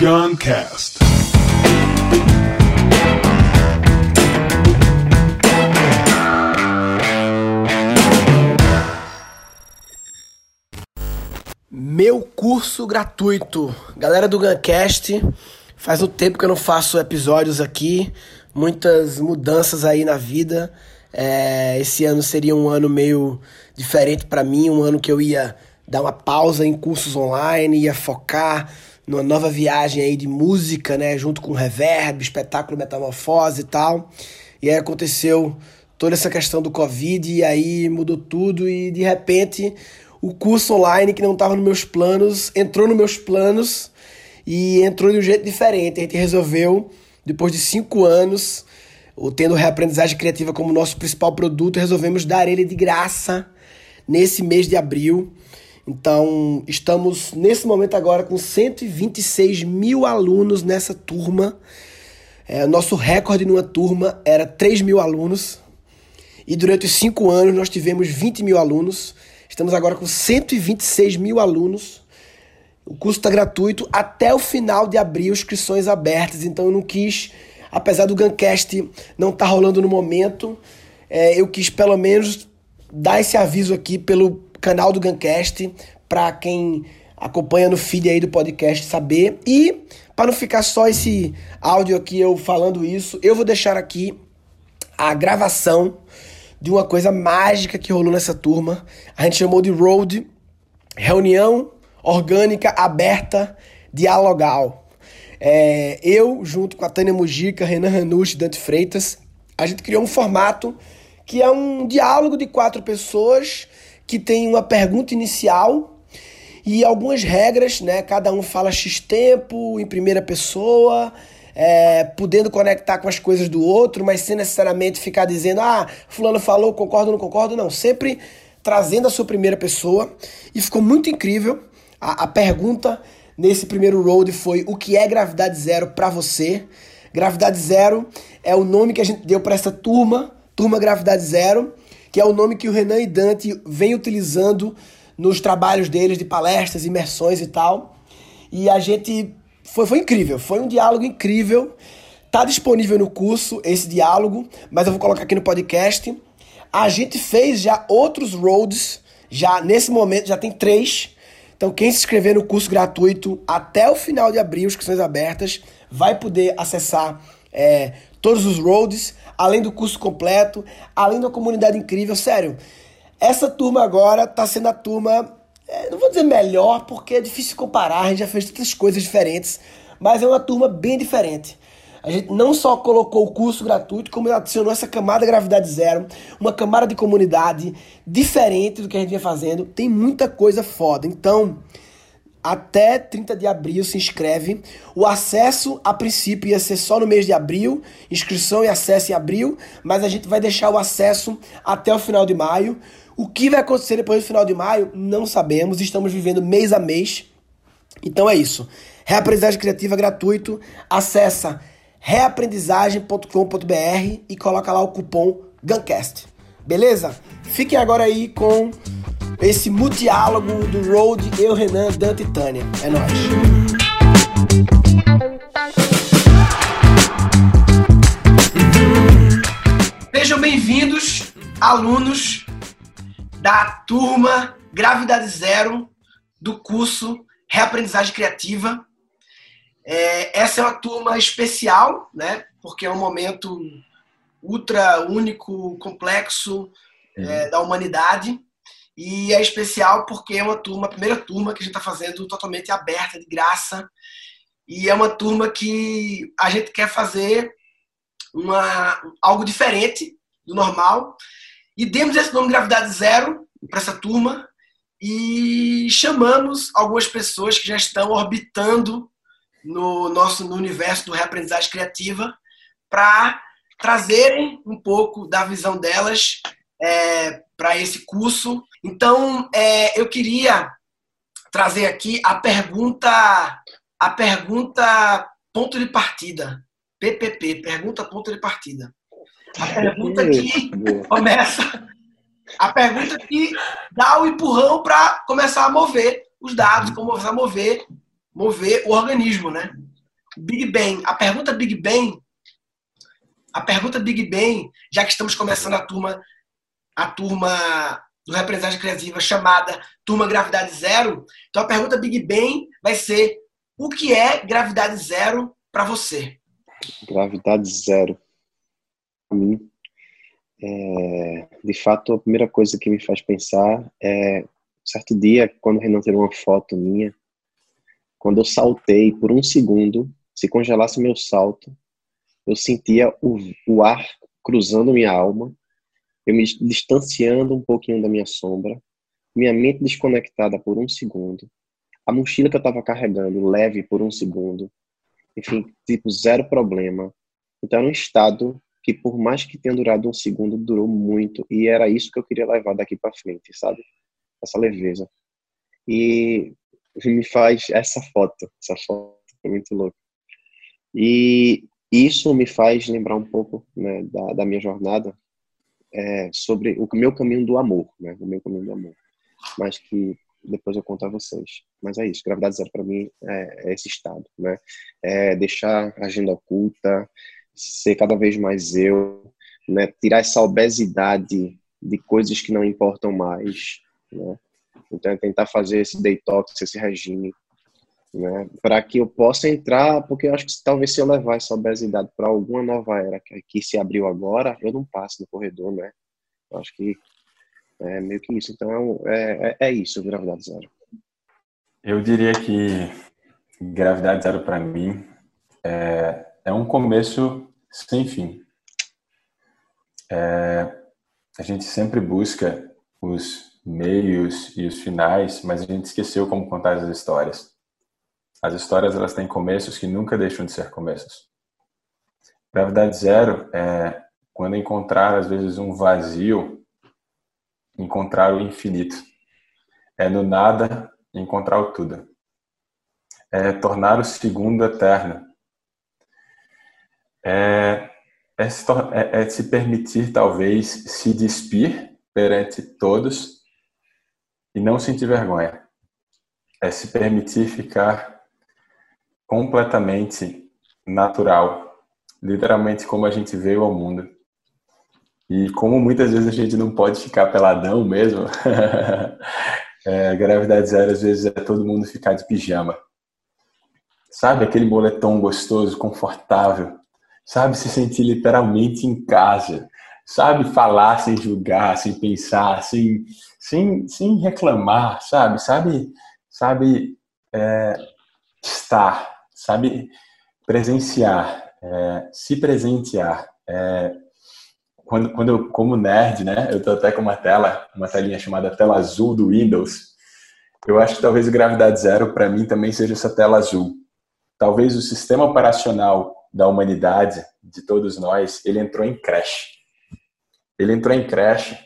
Guncast. Meu curso gratuito. Galera do Guncast, faz um tempo que eu não faço episódios aqui, muitas mudanças aí na vida. É, esse ano seria um ano meio diferente para mim, um ano que eu ia dar uma pausa em cursos online, ia focar numa nova viagem aí de música, né, junto com reverb, espetáculo metamorfose e tal. E aí aconteceu toda essa questão do Covid e aí mudou tudo e de repente o curso online que não estava nos meus planos entrou nos meus planos e entrou de um jeito diferente. A gente resolveu, depois de cinco anos, tendo reaprendizagem criativa como nosso principal produto, resolvemos dar ele de graça nesse mês de abril. Então, estamos nesse momento agora com 126 mil alunos nessa turma. É, nosso recorde numa turma era 3 mil alunos. E durante os cinco anos nós tivemos 20 mil alunos. Estamos agora com 126 mil alunos. O curso está gratuito até o final de abril, inscrições abertas. Então eu não quis, apesar do Guncast não estar tá rolando no momento, é, eu quis pelo menos dar esse aviso aqui pelo canal do Guncast para quem acompanha no feed aí do podcast saber. E para não ficar só esse áudio aqui eu falando isso, eu vou deixar aqui a gravação de uma coisa mágica que rolou nessa turma. A gente chamou de Road Reunião Orgânica Aberta Dialogal. É, eu, junto com a Tânia Mujica, Renan Ranucci, Dante Freitas, a gente criou um formato que é um diálogo de quatro pessoas que tem uma pergunta inicial e algumas regras, né? Cada um fala X tempo, em primeira pessoa, é, podendo conectar com as coisas do outro, mas sem necessariamente ficar dizendo, ah, fulano falou, concordo não concordo, não. Sempre trazendo a sua primeira pessoa. E ficou muito incrível. A, a pergunta nesse primeiro road foi o que é gravidade zero para você? Gravidade zero é o nome que a gente deu para essa turma, turma Gravidade Zero, que é o nome que o Renan e Dante vem utilizando nos trabalhos deles de palestras, imersões e tal. E a gente foi, foi incrível, foi um diálogo incrível. Tá disponível no curso esse diálogo, mas eu vou colocar aqui no podcast. A gente fez já outros roads, já nesse momento já tem três. Então quem se inscrever no curso gratuito até o final de abril, inscrições abertas, vai poder acessar é, todos os roads, além do curso completo, além da comunidade incrível. Sério, essa turma agora tá sendo a turma é, não vou dizer melhor, porque é difícil comparar, a gente já fez tantas coisas diferentes, mas é uma turma bem diferente. A gente não só colocou o curso gratuito, como adicionou essa camada gravidade zero, uma camada de comunidade diferente do que a gente vinha fazendo. Tem muita coisa foda. Então, até 30 de abril se inscreve. O acesso, a princípio, ia ser só no mês de abril, inscrição e acesso em abril, mas a gente vai deixar o acesso até o final de maio. O que vai acontecer depois do final de maio, não sabemos. Estamos vivendo mês a mês. Então é isso. Reaprendizagem criativa gratuito. Acessa reaprendizagem.com.br e coloca lá o cupom GUNCAST. Beleza? Fiquem agora aí com esse multiálogo do Road, eu, Renan, Dante e Tânia. É nóis. Sejam bem-vindos, alunos da turma Gravidade Zero do curso Reaprendizagem Criativa. É, essa é uma turma especial, né? Porque é um momento ultra único, complexo é, da humanidade. E é especial porque é uma turma, a primeira turma que a gente está fazendo totalmente aberta, de graça. E é uma turma que a gente quer fazer uma, algo diferente do normal e demos esse nome Gravidade Zero para essa turma e chamamos algumas pessoas que já estão orbitando no nosso no universo do reaprendizagem criativa para trazerem um pouco da visão delas é, para esse curso. Então, é, eu queria trazer aqui a pergunta, a pergunta ponto de partida, PPP, pergunta ponto de partida. A pergunta que começa. A pergunta que dá o empurrão para começar a mover os dados, começar a mover, mover o organismo, né? Big Bang. A pergunta Big Bang, a pergunta Big Bang, já que estamos começando a turma, a turma do Representante Criativa chamada Turma Gravidade Zero, então a pergunta Big Bang vai ser: o que é gravidade zero para você? Gravidade zero. Para mim, é, de fato, a primeira coisa que me faz pensar é certo dia, quando o Renan tirou uma foto minha, quando eu saltei por um segundo, se congelasse meu salto, eu sentia o, o ar cruzando minha alma, eu me distanciando um pouquinho da minha sombra, minha mente desconectada por um segundo, a mochila que eu estava carregando leve por um segundo, enfim, tipo, zero problema. Então era um estado que por mais que tenha durado um segundo, durou muito. E era isso que eu queria levar daqui para frente, sabe? Essa leveza. E me faz essa foto, essa foto é muito louca. E isso me faz lembrar um pouco né, da, da minha jornada é, sobre o meu caminho do amor, né? O meu caminho do amor. Mas que depois eu conto a vocês. Mas é isso, gravidade zero para mim é, é, esse estado, né? É deixar a agenda oculta, ser cada vez mais eu, né? Tirar essa obesidade de coisas que não importam mais, né? Então é tentar fazer esse detox, esse regime, né? Para que eu possa entrar, porque eu acho que talvez se eu levar essa obesidade para alguma nova era que, que se abriu agora, eu não passo no corredor, né? Eu acho que é meio que isso. Então é, é, é isso, gravidade zero. Eu diria que gravidade zero para mim é, é um começo sem fim. É, a gente sempre busca os meios e os finais, mas a gente esqueceu como contar as histórias. As histórias elas têm começos que nunca deixam de ser começos. Gravidade zero é quando encontrar às vezes um vazio encontrar o infinito. É no nada encontrar o tudo. É tornar o segundo eterno. É, é, se, é, é se permitir, talvez, se despir perante todos e não sentir vergonha. É se permitir ficar completamente natural, literalmente como a gente veio ao mundo e como muitas vezes a gente não pode ficar peladão mesmo, é, gravidade zero às vezes é todo mundo ficar de pijama. Sabe aquele moletom gostoso, confortável? Sabe se sentir literalmente em casa? Sabe falar sem julgar, sem pensar, sem, sem, sem reclamar, sabe? Sabe, sabe é, estar, sabe presenciar, é, se presentear. É, quando, quando eu, como nerd, né, eu tô até com uma tela, uma telinha chamada tela azul do Windows. Eu acho que talvez Gravidade Zero para mim também seja essa tela azul. Talvez o sistema operacional da humanidade, de todos nós, ele entrou em crash. Ele entrou em crash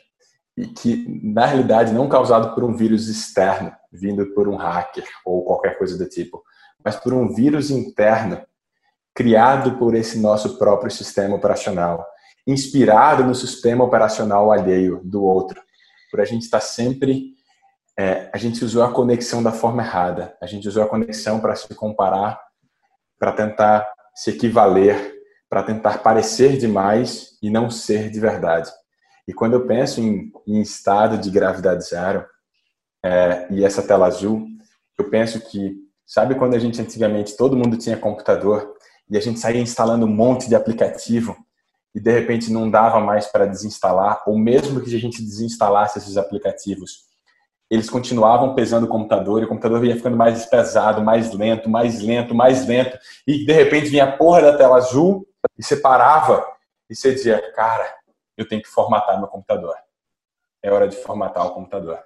e que na realidade não causado por um vírus externo, vindo por um hacker ou qualquer coisa do tipo, mas por um vírus interno criado por esse nosso próprio sistema operacional inspirado no sistema operacional alheio do outro. Por a gente estar tá sempre. É, a gente usou a conexão da forma errada. A gente usou a conexão para se comparar, para tentar se equivaler, para tentar parecer demais e não ser de verdade. E quando eu penso em, em estado de gravidade zero é, e essa tela azul, eu penso que, sabe quando a gente antigamente, todo mundo tinha computador e a gente saía instalando um monte de aplicativo e de repente não dava mais para desinstalar, ou mesmo que a gente desinstalasse esses aplicativos, eles continuavam pesando o computador e o computador ia ficando mais pesado, mais lento, mais lento, mais lento, e de repente vinha a porra da tela azul e você parava e você dizia, cara, eu tenho que formatar meu computador. É hora de formatar o computador.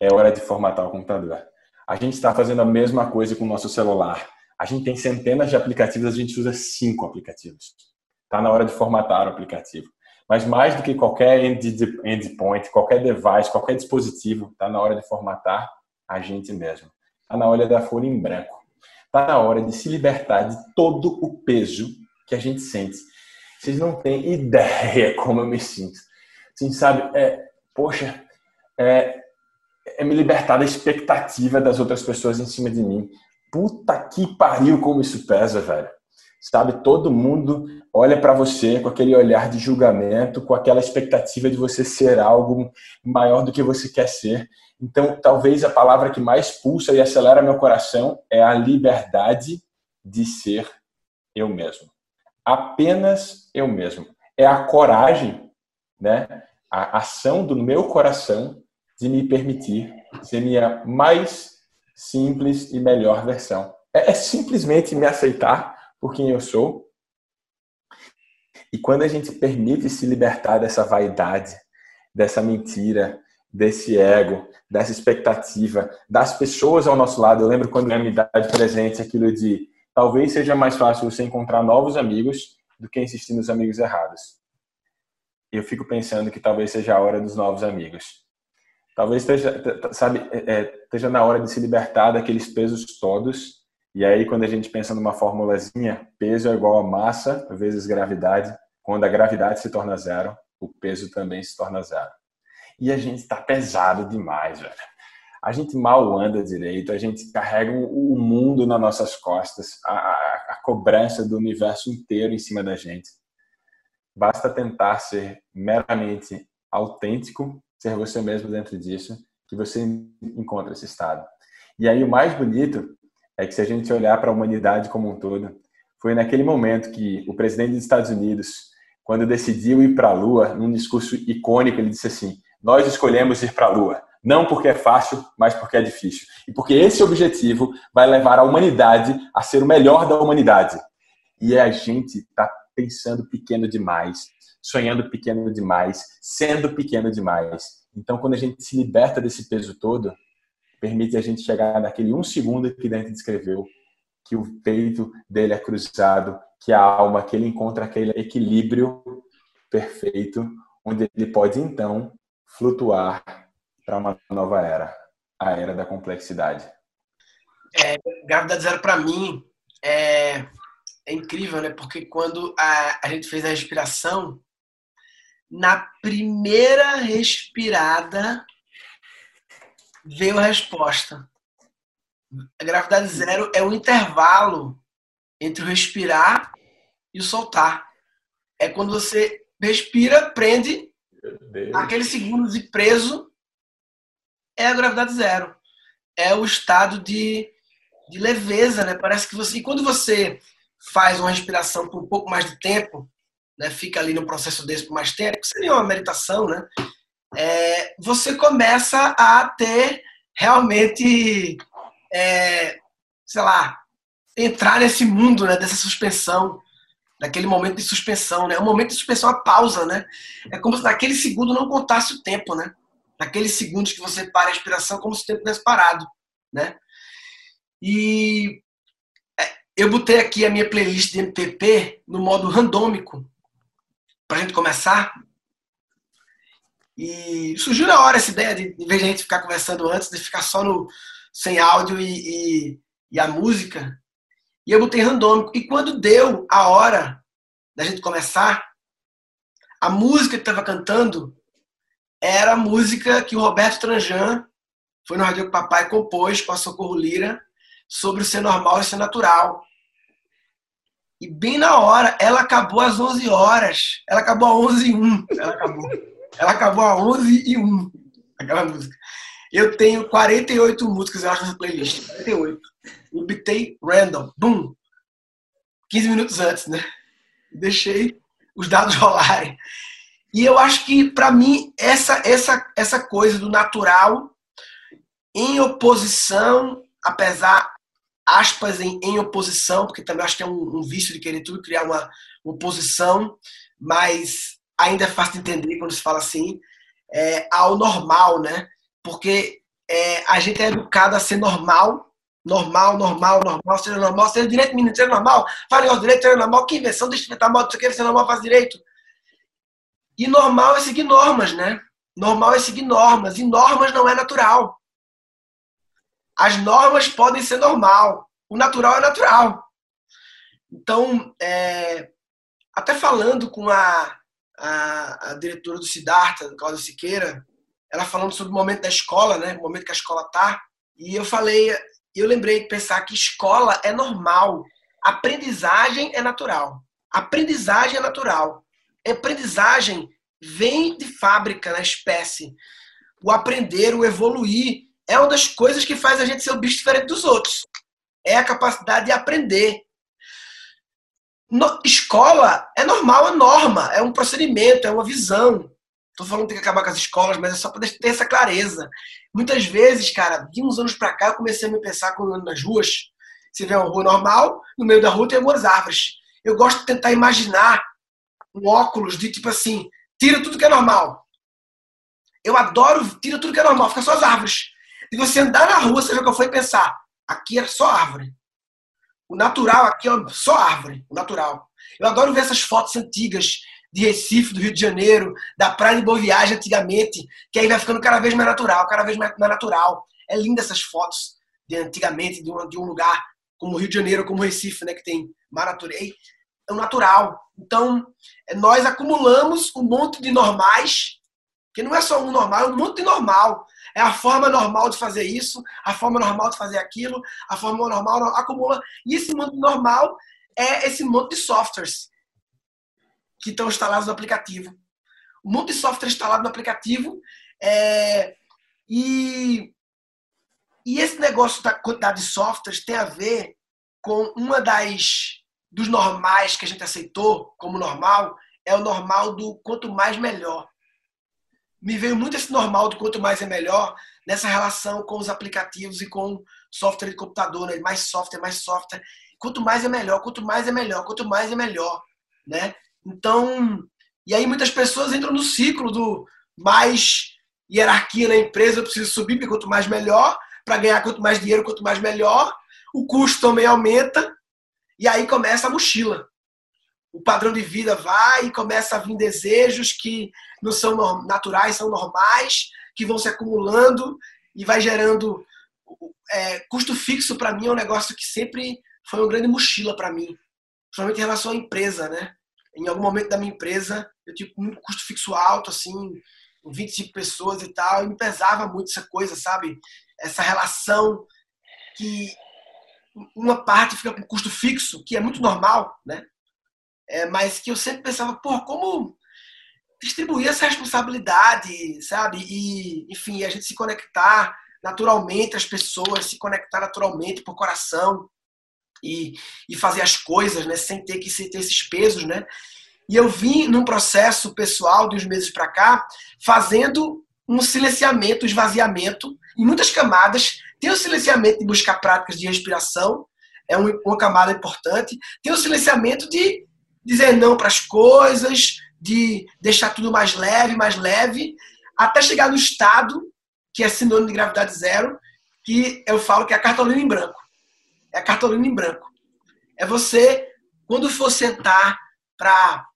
É hora de formatar o computador. A gente está fazendo a mesma coisa com o nosso celular. A gente tem centenas de aplicativos, a gente usa cinco aplicativos. Está na hora de formatar o aplicativo. Mas mais do que qualquer endpoint, qualquer device, qualquer dispositivo, está na hora de formatar a gente mesmo. Está na hora da folha em branco. Está na hora de se libertar de todo o peso que a gente sente. Vocês não têm ideia como eu me sinto. Assim, sabe, é, poxa, é, é me libertar da expectativa das outras pessoas em cima de mim. puta que pariu como isso pesa, velho. Sabe, todo mundo olha para você com aquele olhar de julgamento, com aquela expectativa de você ser algo maior do que você quer ser. Então, talvez a palavra que mais pulsa e acelera meu coração é a liberdade de ser eu mesmo. Apenas eu mesmo. É a coragem, né? A ação do meu coração de me permitir ser minha mais simples e melhor versão. É, é simplesmente me aceitar por quem eu sou. E quando a gente permite se libertar dessa vaidade, dessa mentira, desse ego, dessa expectativa, das pessoas ao nosso lado. Eu lembro quando na minha idade presente aquilo de talvez seja mais fácil você encontrar novos amigos do que insistir nos amigos errados. Eu fico pensando que talvez seja a hora dos novos amigos. Talvez esteja, sabe, é, é, esteja na hora de se libertar daqueles pesos todos e aí, quando a gente pensa numa formulazinha, peso é igual a massa vezes gravidade. Quando a gravidade se torna zero, o peso também se torna zero. E a gente está pesado demais, velho. A gente mal anda direito, a gente carrega o mundo nas nossas costas, a, a, a cobrança do universo inteiro em cima da gente. Basta tentar ser meramente autêntico, ser você mesmo dentro disso, que você encontra esse estado. E aí o mais bonito é que se a gente olhar para a humanidade como um todo, foi naquele momento que o presidente dos Estados Unidos, quando decidiu ir para a Lua, num discurso icônico, ele disse assim: Nós escolhemos ir para a Lua, não porque é fácil, mas porque é difícil. E porque esse objetivo vai levar a humanidade a ser o melhor da humanidade. E a gente está pensando pequeno demais, sonhando pequeno demais, sendo pequeno demais. Então, quando a gente se liberta desse peso todo, permite a gente chegar naquele um segundo que Dante descreveu, que o peito dele é cruzado, que a alma, que ele encontra aquele equilíbrio perfeito, onde ele pode então flutuar para uma nova era, a era da complexidade. É, gravidade zero para mim é, é incrível, né? Porque quando a, a gente fez a respiração, na primeira respirada veio a resposta. A gravidade zero é o intervalo entre o respirar e o soltar. É quando você respira, prende aqueles segundos de preso, é a gravidade zero. É o estado de, de leveza, né? Parece que você. E quando você faz uma respiração por um pouco mais de tempo, né? Fica ali no processo desse por mais tempo, seria uma meditação, né? é, você começa a ter realmente, é, sei lá, entrar nesse mundo né, dessa suspensão, naquele momento de suspensão, né? O momento de suspensão, a pausa, né? É como se naquele segundo não contasse o tempo, né? Naqueles segundos que você para a respiração, como se o tempo tivesse parado, né? E é, eu botei aqui a minha playlist de MPP no modo randômico, para a gente começar, e surgiu na hora essa ideia de, em vez de a gente ficar conversando antes, de ficar só no sem áudio e, e, e a música. E eu botei randômico. E quando deu a hora da gente começar, a música que estava cantando era a música que o Roberto Tranjan foi no Rádio Papai compôs com a Socorro Lira sobre o ser normal e ser natural. E bem na hora, ela acabou às 11 horas. Ela acabou às 11 h 01. Ela acabou. Ela acabou a 11 e 1, aquela música. Eu tenho 48 músicas, eu acho, nessa playlist. 48. Eu bitei random. Bum! 15 minutos antes, né? Deixei os dados rolarem. E eu acho que, para mim, essa, essa, essa coisa do natural em oposição, apesar, aspas, em, em oposição, porque também acho que é um, um vício de querer tudo criar uma oposição, mas ainda é fácil de entender quando se fala assim, é, ao normal, né? Porque é, a gente é educado a ser normal, normal, normal, normal, seja normal, seja direito, menino, seja normal, fale aos direitos, seja normal, que invenção, deixa de inventar isso aqui, ser normal, faz direito. E normal é seguir normas, né? Normal é seguir normas, e normas não é natural. As normas podem ser normal, o natural é natural. Então, é, até falando com a a, a diretora do Siddhartha, Cláudia Siqueira, ela falando sobre o momento da escola, né? O momento que a escola tá. E eu falei eu lembrei de pensar que escola é normal, aprendizagem é natural. Aprendizagem é natural. Aprendizagem vem de fábrica na espécie. O aprender, o evoluir, é uma das coisas que faz a gente ser um bicho diferente dos outros. É a capacidade de aprender. No, escola é normal, é norma, é um procedimento, é uma visão. Estou falando que tem que acabar com as escolas, mas é só para ter essa clareza. Muitas vezes, cara, de uns anos para cá, eu comecei a me pensar quando ando nas ruas. Você vê uma rua normal, no meio da rua tem algumas árvores. Eu gosto de tentar imaginar um óculos de tipo assim, tira tudo que é normal. Eu adoro, tira tudo que é normal, fica só as árvores. E você andar na rua, você o que eu fui pensar. Aqui era só árvore. O natural aqui é só árvore, o natural. Eu adoro ver essas fotos antigas de Recife, do Rio de Janeiro, da praia de Boa Viagem antigamente, que aí vai ficando cada vez mais natural, cada vez mais, natural. É linda essas fotos de antigamente, de um, de um lugar como Rio de Janeiro, como Recife, né, que tem mar natural. É o natural. Então, é, nós acumulamos um monte de normais, que não é só um normal, é um monte de normal. É a forma normal de fazer isso, a forma normal de fazer aquilo, a forma normal acumula. E esse monte normal é esse monte de softwares que estão instalados no aplicativo. Um monte de software instalado no aplicativo. É, e, e esse negócio da quantidade de softwares tem a ver com uma das dos normais que a gente aceitou como normal, é o normal do quanto mais melhor. Me veio muito esse normal do quanto mais é melhor nessa relação com os aplicativos e com software de computador, né? mais software, mais software. Quanto mais é melhor, quanto mais é melhor, quanto mais é melhor, né? Então, e aí muitas pessoas entram no ciclo do mais hierarquia na empresa, eu preciso subir, porque quanto mais melhor, para ganhar quanto mais dinheiro, quanto mais melhor. O custo também aumenta, e aí começa a mochila. O padrão de vida vai e começa a vir desejos que não são naturais, são normais, que vão se acumulando e vai gerando é, custo fixo para mim é um negócio que sempre foi uma grande mochila para mim, principalmente em relação à empresa, né? em algum momento da minha empresa, eu tive um custo fixo alto, assim, 25 pessoas e tal, e me pesava muito essa coisa, sabe? Essa relação que uma parte fica com custo fixo, que é muito normal, né? É, mas que eu sempre pensava, pô, como distribuir essa responsabilidade, sabe? E, enfim, a gente se conectar naturalmente, as pessoas se conectar naturalmente por coração, e, e fazer as coisas, né, sem ter que ter esses pesos, né? E eu vim num processo pessoal de uns meses para cá, fazendo um silenciamento, esvaziamento em muitas camadas. Tem o silenciamento de buscar práticas de respiração, é uma camada importante. Tem o silenciamento de dizer não para as coisas, de deixar tudo mais leve, mais leve, até chegar no estado, que é sinônimo de gravidade zero, que eu falo que é a cartolina em branco é a cartolina em branco. É você, quando for sentar para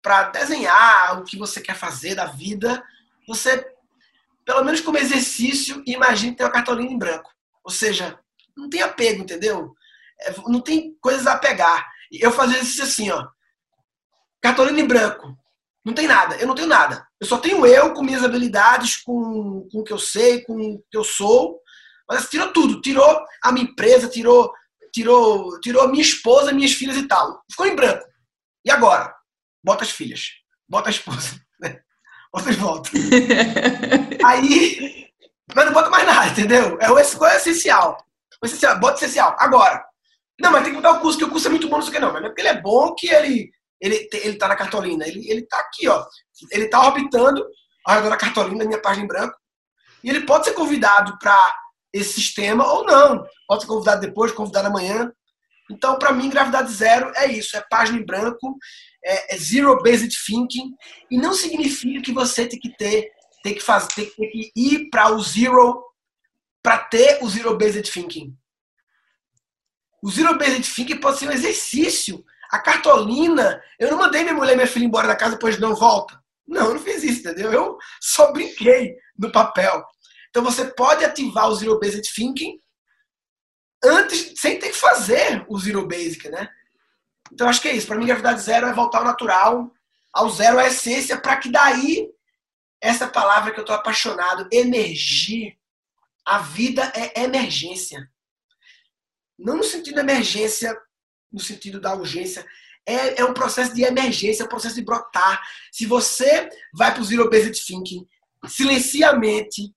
para desenhar o que você quer fazer da vida, você, pelo menos como exercício, imagine ter uma cartolina em branco. Ou seja, não tem apego, entendeu? É, não tem coisas a pegar. Eu fazia isso assim, ó. Cartolina em branco. Não tem nada. Eu não tenho nada. Eu só tenho eu com minhas habilidades, com, com o que eu sei, com o que eu sou. Mas tirou tudo, tirou a minha empresa, tirou, tirou, tirou a minha esposa, minhas filhas e tal. Ficou em branco. E agora? Bota as filhas, bota a esposa? Bota de volta. Aí, mas não bota mais nada, entendeu? É o, é o essencial. O essencial, bota o essencial. Agora. Não, mas tem que botar o curso, que o curso é muito bom, não sei o que não. Mas não é porque ele é bom que ele, ele, ele tá na cartolina. Ele, ele tá aqui, ó. Ele tá orbitando ao redor da cartolina, minha página em branco. E ele pode ser convidado para esse sistema ou não. Pode ser convidado depois, convidado amanhã. Então, para mim, gravidade zero é isso: é página em branco, é, é zero based thinking, e não significa que você tem que ter, tem que fazer, tem, que ir para o zero para ter o zero based thinking. O zero based thinking pode ser um exercício. A cartolina, eu não mandei minha mulher e minha filha embora da casa depois não volta. Não, eu não fiz isso, entendeu? Eu só brinquei no papel. Então você pode ativar o Zero Based Thinking antes, sem ter que fazer o Zero Basic, né? Então acho que é isso. Para mim, gravidade zero é voltar ao natural, ao zero, à essência, para que daí essa palavra que eu estou apaixonado, energia. A vida é emergência. Não no sentido de emergência, no sentido da urgência, é, é um processo de emergência, é um processo de brotar. Se você vai para o Zero Based Thinking, silencia a mente,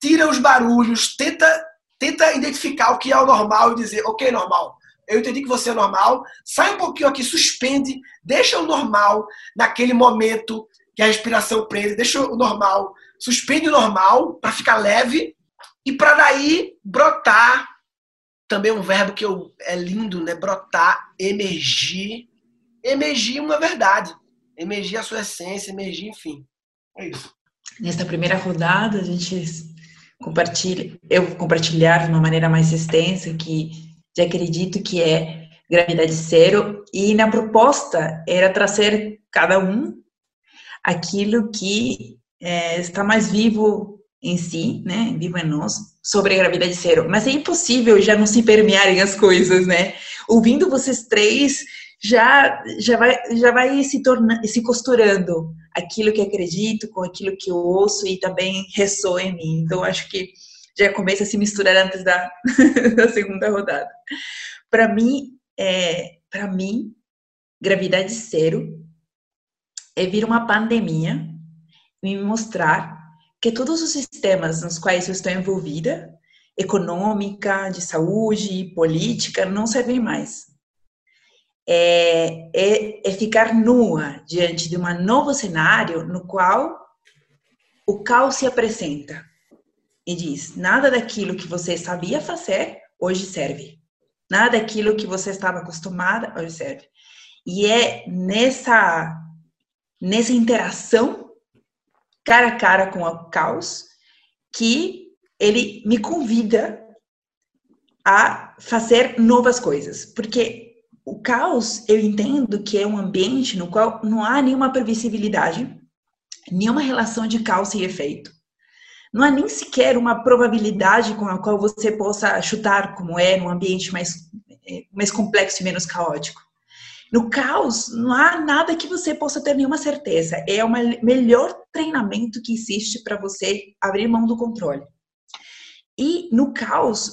tira os barulhos, tenta, tenta identificar o que é o normal e dizer, ok, normal, eu entendi que você é normal, sai um pouquinho aqui, suspende, deixa o normal naquele momento que a respiração prende, deixa o normal, suspende o normal para ficar leve e para daí brotar. Também um verbo que eu, é lindo, né? Brotar, emergir. Emergir uma verdade. Emergir a sua essência, emergir, enfim. É isso. Nesta primeira rodada, a gente compartilha, eu compartilhar de uma maneira mais extensa que já acredito que é gravidade zero e na proposta era trazer cada um aquilo que é, está mais vivo em si, né, vivo em nós, sobre a gravidade zero. Mas é impossível já não se permearem as coisas, né? Ouvindo vocês três, já já vai já vai se tornando se costurando aquilo que acredito com aquilo que eu ouço e também ressoa em mim. Então acho que já começa a se misturar antes da, da segunda rodada. Para mim, é, para mim, gravidade zero é vir uma pandemia e me mostrar que todos os sistemas nos quais eu estou envolvida, econômica, de saúde, política, não servem mais. É, é, é, ficar nua diante de um novo cenário no qual o caos se apresenta e diz: nada daquilo que você sabia fazer hoje serve, nada daquilo que você estava acostumada hoje serve. E é nessa nessa interação cara a cara com o caos que ele me convida a fazer novas coisas, porque o caos eu entendo que é um ambiente no qual não há nenhuma previsibilidade, nenhuma relação de causa e efeito. Não há nem sequer uma probabilidade com a qual você possa chutar como é num ambiente mais, mais complexo e menos caótico. No caos, não há nada que você possa ter nenhuma certeza. É o melhor treinamento que existe para você abrir mão do controle. E no caos,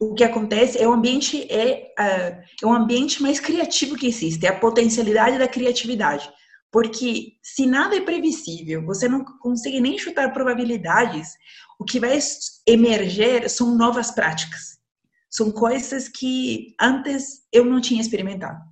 o que acontece é o ambiente é, uh, é um ambiente mais criativo que existe, é a potencialidade da criatividade. Porque se nada é previsível, você não consegue nem chutar probabilidades, o que vai emerger são novas práticas. São coisas que antes eu não tinha experimentado.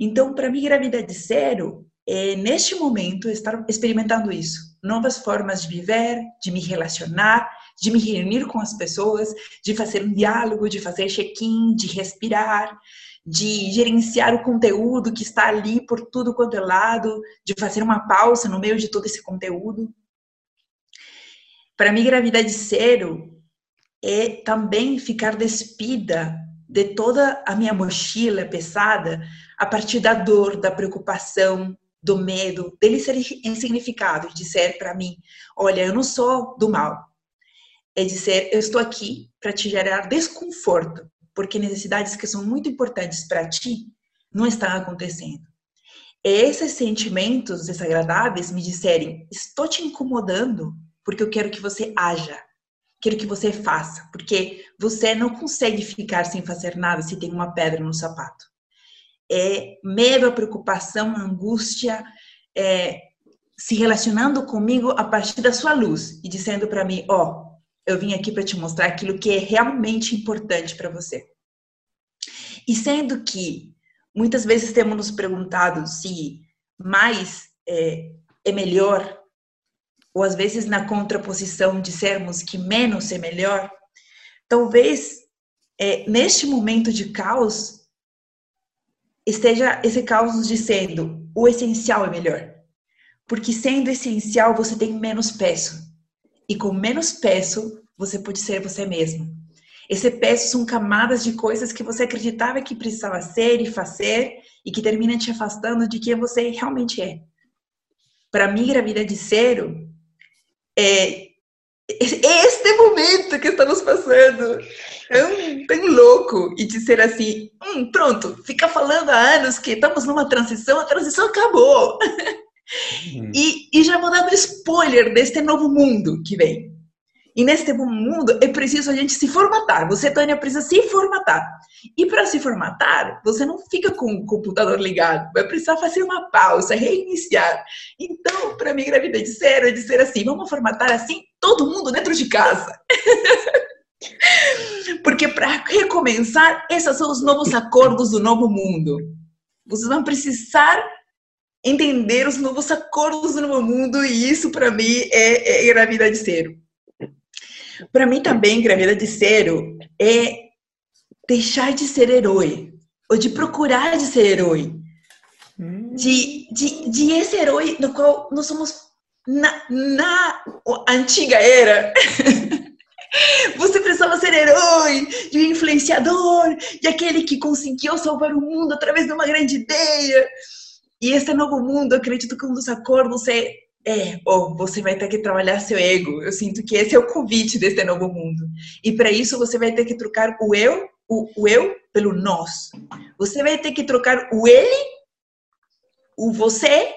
Então, para mim, gravidade zero é, neste momento, estar experimentando isso. Novas formas de viver, de me relacionar, de me reunir com as pessoas, de fazer um diálogo, de fazer check-in, de respirar, de gerenciar o conteúdo que está ali por tudo quanto é lado, de fazer uma pausa no meio de todo esse conteúdo. Para mim, gravidade zero é também ficar despida de toda a minha mochila pesada a partir da dor, da preocupação, do medo, dele ser insignificado, de ser para mim, olha, eu não sou do mal. É dizer, eu estou aqui para te gerar desconforto, porque necessidades que são muito importantes para ti não estão acontecendo. Esses sentimentos desagradáveis me disserem, estou te incomodando porque eu quero que você haja, quero que você faça, porque você não consegue ficar sem fazer nada se tem uma pedra no sapato é, medo, preocupação, angústia, é, se relacionando comigo a partir da sua luz e dizendo para mim: Ó, oh, eu vim aqui para te mostrar aquilo que é realmente importante para você. E sendo que muitas vezes temos nos perguntado se mais é, é melhor, ou às vezes na contraposição de sermos que menos é melhor, talvez é, neste momento de caos esteja esse caos nos dizendo o essencial é melhor. Porque sendo essencial, você tem menos peso. E com menos peso, você pode ser você mesmo. Esse peso são camadas de coisas que você acreditava que precisava ser e fazer e que terminam te afastando de quem você realmente é. Para mim, gravidez de zero é este momento que estamos passando é um tão louco e dizer assim, hum, pronto, fica falando há anos que estamos numa transição, a transição acabou. Uhum. E, e já vou dando spoiler deste novo mundo que vem. E neste mundo é preciso a gente se formatar. Você, Tânia, precisa se formatar. E para se formatar, você não fica com o computador ligado. Vai precisar fazer uma pausa, reiniciar. Então, para mim, gravidez zero é dizer assim: vamos formatar assim todo mundo dentro de casa. Porque para recomeçar, esses são os novos acordos do novo mundo. Vocês vão precisar entender os novos acordos do novo mundo e isso para mim é, é gravidade zero. Para mim também, gravidade zero é deixar de ser herói ou de procurar de ser herói. De, de, de esse herói no qual nós somos na, na antiga era. Você precisava ser herói, de um influenciador, de aquele que conseguiu salvar o mundo através de uma grande ideia. E esse novo mundo, acredito que um dos acordos é, é oh, você vai ter que trabalhar seu ego. Eu sinto que esse é o convite desse novo mundo. E para isso você vai ter que trocar o eu, o, o eu pelo nós. Você vai ter que trocar o ele, o você,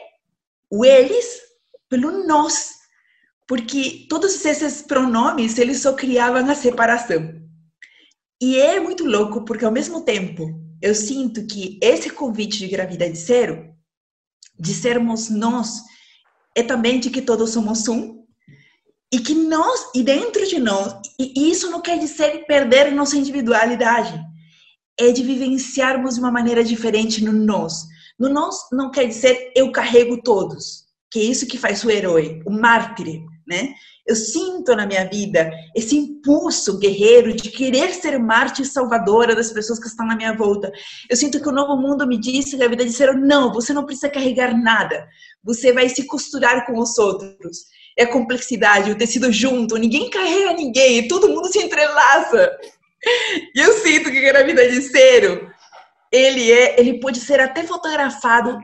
o eles pelo nós porque todos esses pronomes eles só criavam a separação. E é muito louco porque ao mesmo tempo eu sinto que esse convite de gravidade zero, de sermos nós, é também de que todos somos um e que nós e dentro de nós e isso não quer dizer perder nossa individualidade, é de vivenciarmos de uma maneira diferente no nós. No nós não quer dizer eu carrego todos, que é isso que faz o herói, o mártir né? Eu sinto na minha vida esse impulso guerreiro de querer ser mártir salvadora das pessoas que estão na minha volta. Eu sinto que o novo mundo me disse que a vida disseram não, você não precisa carregar nada. Você vai se costurar com os outros. É a complexidade, o tecido junto, ninguém carrega ninguém, todo mundo se entrelaça. E eu sinto que a vida de cero, ele é, ele pode ser até fotografado,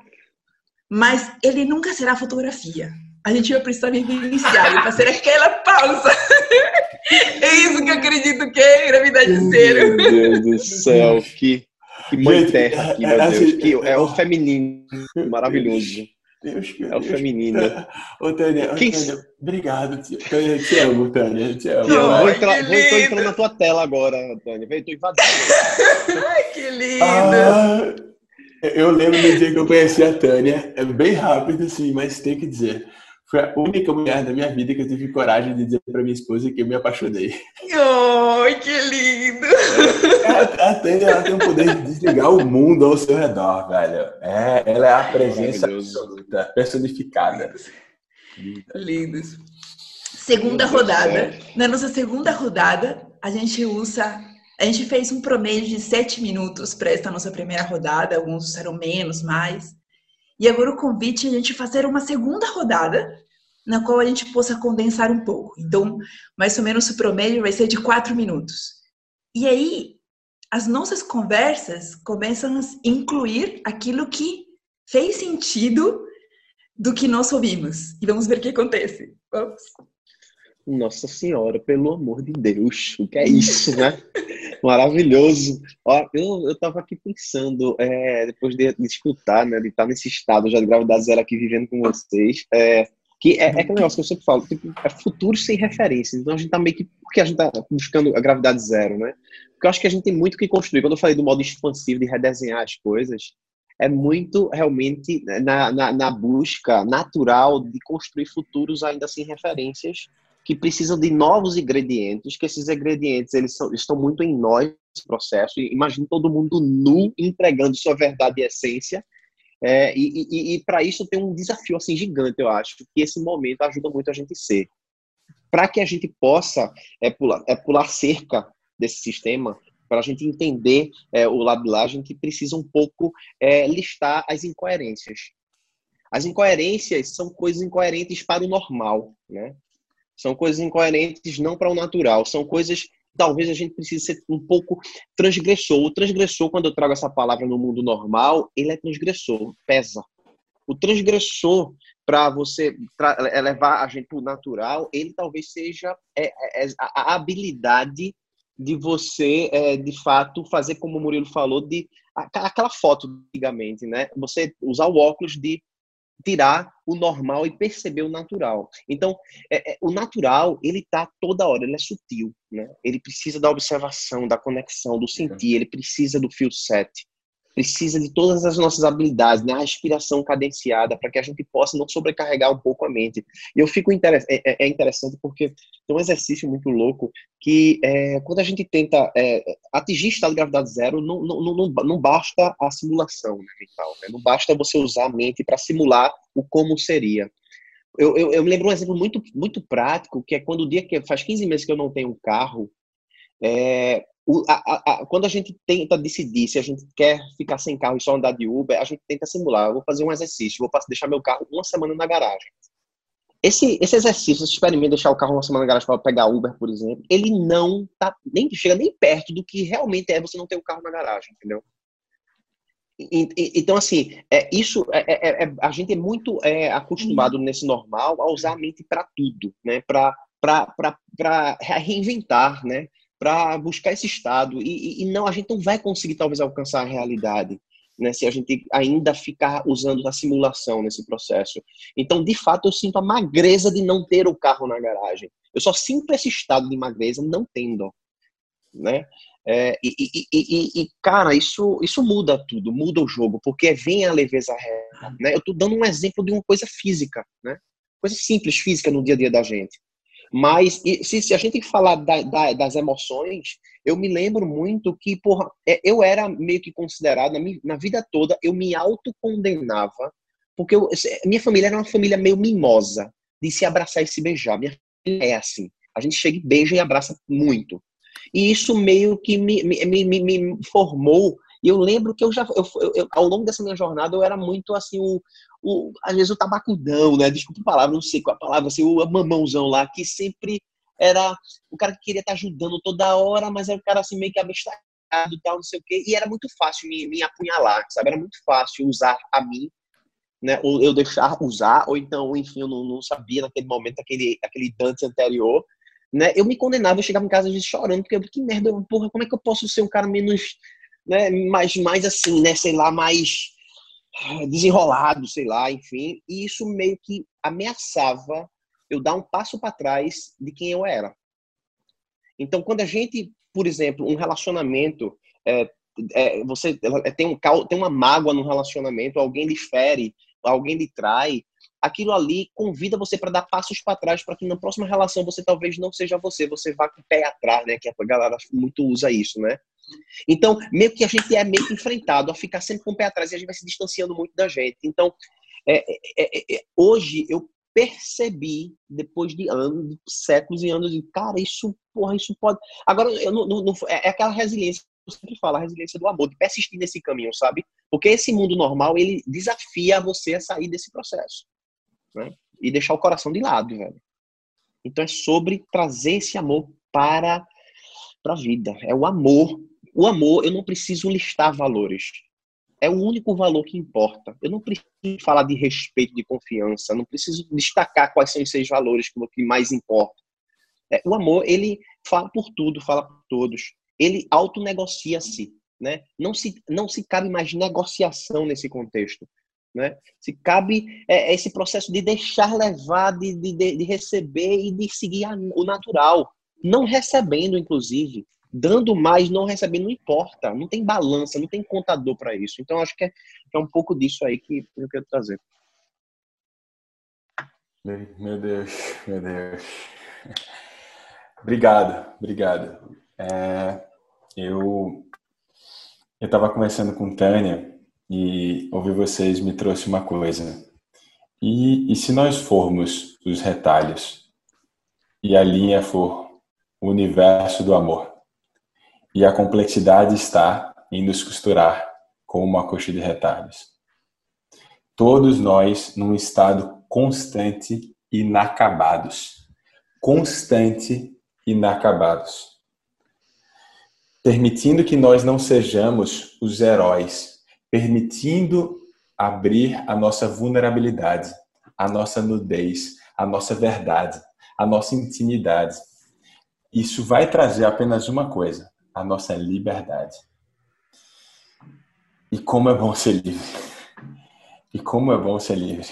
mas ele nunca será fotografia a gente vai precisar vivenciar e fazer aquela pausa. é isso que eu acredito que é gravidade zero. Meu Deus do céu, que, que mãe terra aqui, meu Deus. Que é o feminino, maravilhoso. Deus, é o feminino. Ô, Tânia, Quem... Tânia, obrigado. Tânia, te amo, Tânia. Te amo. Não, vou, entrar, vou entrar na tua tela agora, Tânia. Vem, tô invadindo. Ai, que lindo. Ah, eu lembro do dia que eu conheci a Tânia. É bem rápido, assim, mas tem que dizer. Foi a única mulher da minha vida que eu tive coragem de dizer para minha esposa que eu me apaixonei. Ai, que lindo! A, a Tânia ela tem o poder de desligar o mundo ao seu redor, velho. É, ela é a presença absoluta, personificada. Lindos. Segunda rodada. Na nossa segunda rodada, a gente usa. A gente fez um promédio de sete minutos para esta nossa primeira rodada, alguns usaram menos, mais. E agora o convite é a gente fazer uma segunda rodada, na qual a gente possa condensar um pouco. Então, mais ou menos o promédio vai ser de quatro minutos. E aí, as nossas conversas começam a incluir aquilo que fez sentido do que nós ouvimos. E vamos ver o que acontece. Vamos. Nossa Senhora, pelo amor de Deus, o que é isso, né? Maravilhoso. Ó, eu, eu tava aqui pensando, é, depois de, de, escutar, né, de estar nesse estado já de gravidade zero aqui vivendo com vocês, é, que é, é aquele negócio que eu sempre falo, tipo, é futuro sem referências. Então a gente tá meio que. Por que a gente tá buscando a gravidade zero, né? Porque eu acho que a gente tem muito que construir. Quando eu falei do modo expansivo de redesenhar as coisas, é muito realmente na, na, na busca natural de construir futuros ainda sem referências que precisam de novos ingredientes, que esses ingredientes eles são, estão muito em nós, esse processo. Imagina todo mundo nu, entregando sua verdade e essência. É, e, e, e para isso tem um desafio assim gigante, eu acho, que esse momento ajuda muito a gente a ser. Para que a gente possa é, pular, é, pular cerca desse sistema, para a gente entender é, o lado de lá, a gente precisa um pouco é, listar as incoerências. As incoerências são coisas incoerentes para o normal, né? São coisas incoerentes não para o natural, são coisas talvez a gente precise ser um pouco transgressor. O transgressor, quando eu trago essa palavra no mundo normal, ele é transgressor, pesa. O transgressor, para você é, levar a gente para o natural, ele talvez seja é, é, é a habilidade de você, é, de fato, fazer como o Murilo falou, de aquela foto antigamente, né? Você usar o óculos de tirar o normal e perceber o natural. Então, é, é, o natural, ele está toda hora, ele é sutil, né? Ele precisa da observação, da conexão, do sentir, ele precisa do feel set precisa de todas as nossas habilidades, né? a respiração cadenciada, para que a gente possa não sobrecarregar um pouco a mente. E eu fico interess é, é, é, interessante porque tem um exercício muito louco que é, quando a gente tenta é, atingir estado de gravidade zero, não, não, não, não basta a simulação né, mental, né? não basta você usar a mente para simular o como seria. Eu, eu, eu, me lembro um exemplo muito, muito prático, que é quando o dia que faz 15 meses que eu não tenho um carro, é, o, a, a, quando a gente tenta decidir se a gente quer ficar sem carro e só andar de Uber, a gente tenta simular. Eu vou fazer um exercício, vou deixar meu carro uma semana na garagem. Esse, esse exercício, esse experimento, deixar o carro uma semana na garagem para pegar Uber, por exemplo, ele não tá nem chega nem perto do que realmente é você não ter o um carro na garagem, entendeu? Então, assim, é, isso é, é, é, a gente é muito é, acostumado uhum. nesse normal a usar a mente para tudo, né? Para reinventar, né? Para buscar esse estado. E, e, não, a gente não vai conseguir talvez alcançar a realidade, né, se a gente ainda ficar usando a simulação nesse processo. Então, de fato, eu sinto a magreza de não ter o carro na garagem. Eu só sinto esse estado de magreza não tendo, né? É, e, e, e, cara, isso, isso muda tudo, muda o jogo, porque vem a leveza real, né? Eu tô dando um exemplo de uma coisa física, né? Coisa simples, física no dia a dia da gente. Mas se, se a gente falar da, da, das emoções, eu me lembro muito que, porra, é, eu era meio que considerado, na, minha, na vida toda, eu me autocondenava, porque eu, minha família era uma família meio mimosa, de se abraçar e se beijar. Minha família é assim. A gente chega e beija e abraça muito. E isso meio que me, me, me, me formou e eu lembro que eu já, eu, eu, ao longo dessa minha jornada, eu era muito assim, o, o, às vezes o tabacudão, né? Desculpa a palavra, não sei qual a palavra, assim, o mamãozão lá, que sempre era o cara que queria estar ajudando toda hora, mas era o cara assim meio que abestalhado e tal, não sei o quê. E era muito fácil me, me apunhalar, sabe? Era muito fácil usar a mim, né? Ou eu deixar usar, ou então, enfim, eu não, não sabia naquele momento, aquele, aquele Dante anterior, né? Eu me condenava, eu chegava em casa às vezes chorando, porque eu, que merda, porra, como é que eu posso ser um cara menos, né? Mais, mais assim, né? Sei lá, mais desenrolado, sei lá, enfim, e isso meio que ameaçava eu dar um passo para trás de quem eu era. Então, quando a gente, por exemplo, um relacionamento, é, é, você é, tem, um, tem uma mágoa no relacionamento, alguém lhe fere, alguém lhe trai, aquilo ali convida você para dar passos para trás para que na próxima relação você talvez não seja você, você vá com o pé atrás, né? Que a galera muito usa isso, né? Então, meio que a gente é meio que enfrentado a ficar sempre com o pé atrás e a gente vai se distanciando muito da gente. Então, é, é, é, é hoje eu percebi, depois de anos, de séculos e anos, de cara, isso, porra, isso pode. Agora, eu não, não, não, é, é aquela resiliência eu sempre falo, a resiliência do amor, de persistir nesse caminho, sabe? Porque esse mundo normal, ele desafia você a sair desse processo né? E deixar o coração de lado, velho. Então é sobre trazer esse amor para para a vida. É o amor. O amor, eu não preciso listar valores. É o único valor que importa. Eu não preciso falar de respeito, de confiança. Não preciso destacar quais são os seis valores que mais importa. É, o amor, ele fala por tudo, fala por todos. Ele autonegocia-se. Né? Não, se, não se cabe mais negociação nesse contexto. Né? Se cabe é, é, esse processo de deixar levar, de, de, de receber e de seguir a, o natural, não recebendo, inclusive, dando mais, não recebendo, não importa, não tem balança, não tem contador para isso. Então, acho que é, é, um pouco disso aí que eu quero trazer. Meu Deus, meu Deus. Obrigado, obrigado. É, eu eu estava conversando com Tânia e ouvir vocês me trouxe uma coisa. E, e se nós formos os retalhos e a linha for o universo do amor e a complexidade está em nos costurar com uma coxa de retalhos? Todos nós num estado constante inacabados. Constante inacabados. Permitindo que nós não sejamos os heróis permitindo abrir a nossa vulnerabilidade, a nossa nudez, a nossa verdade, a nossa intimidade. Isso vai trazer apenas uma coisa: a nossa liberdade. E como é bom ser livre. E como é bom ser livre.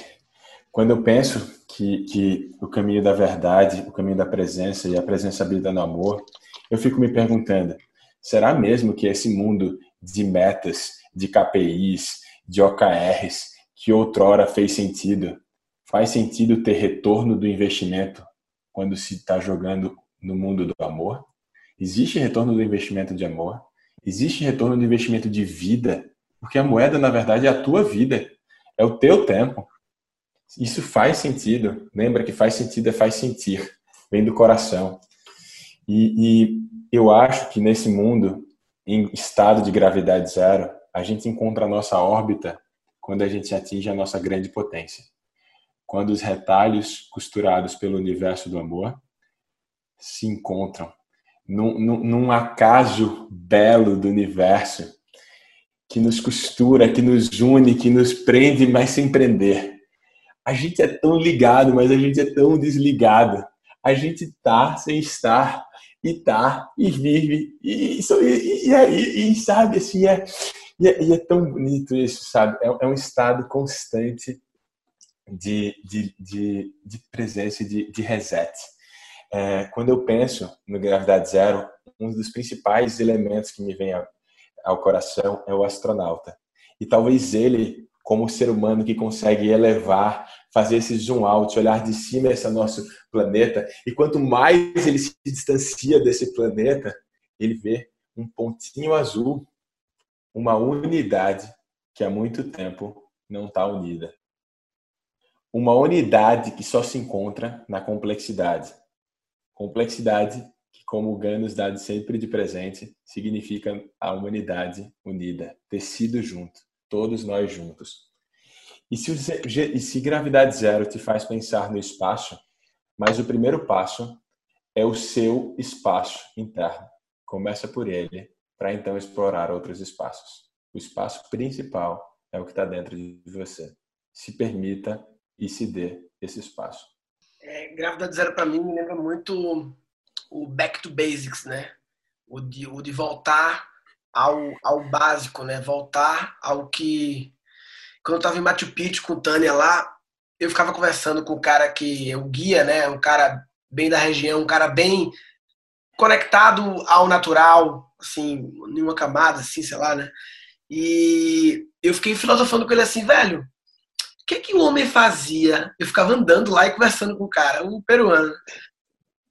quando eu penso que, que o caminho da verdade, o caminho da presença e a presença habita no amor, eu fico me perguntando: será mesmo que esse mundo de metas, de KPIs, de OKRs, que outrora fez sentido, faz sentido ter retorno do investimento quando se está jogando no mundo do amor? Existe retorno do investimento de amor? Existe retorno do investimento de vida? Porque a moeda, na verdade, é a tua vida, é o teu tempo. Isso faz sentido. Lembra que faz sentido é faz sentir, vem do coração. E, e eu acho que nesse mundo, em estado de gravidade zero, a gente encontra a nossa órbita quando a gente atinge a nossa grande potência. Quando os retalhos costurados pelo universo do amor se encontram num, num, num acaso belo do universo que nos costura, que nos une, que nos prende, mas sem prender. A gente é tão ligado, mas a gente é tão desligado. A gente tá sem estar e tá e vive e, e, e, e, e sabe assim é e, é, é tão bonito isso, sabe? É, é um estado constante de, de, de, de presença e de, de reset. É, quando eu penso no Gravidade Zero, um dos principais elementos que me vem ao coração é o astronauta. E talvez ele, como ser humano que consegue elevar, fazer esse zoom out, olhar de cima esse nosso planeta, e quanto mais ele se distancia desse planeta, ele vê um pontinho azul, uma unidade que há muito tempo não está unida. Uma unidade que só se encontra na complexidade. Complexidade que, como o Ganos dá sempre de presente, significa a humanidade unida, tecido junto, todos nós juntos. E se, e se gravidade zero te faz pensar no espaço, mas o primeiro passo é o seu espaço interno. Começa por ele, para então explorar outros espaços. O espaço principal é o que está dentro de você. Se permita e se dê esse espaço. É, gravidade zero para mim me lembra muito o back to basics, né? O de, o de voltar ao, ao básico, né? Voltar ao que quando eu tava em Machu Picchu com Tânia lá, eu ficava conversando com o cara que é o guia, né? Um cara bem da região, um cara bem conectado ao natural, assim, nenhuma camada, assim, sei lá, né? E eu fiquei filosofando com ele assim, velho, que, que o homem fazia? Eu ficava andando lá e conversando com o cara, o peruano. O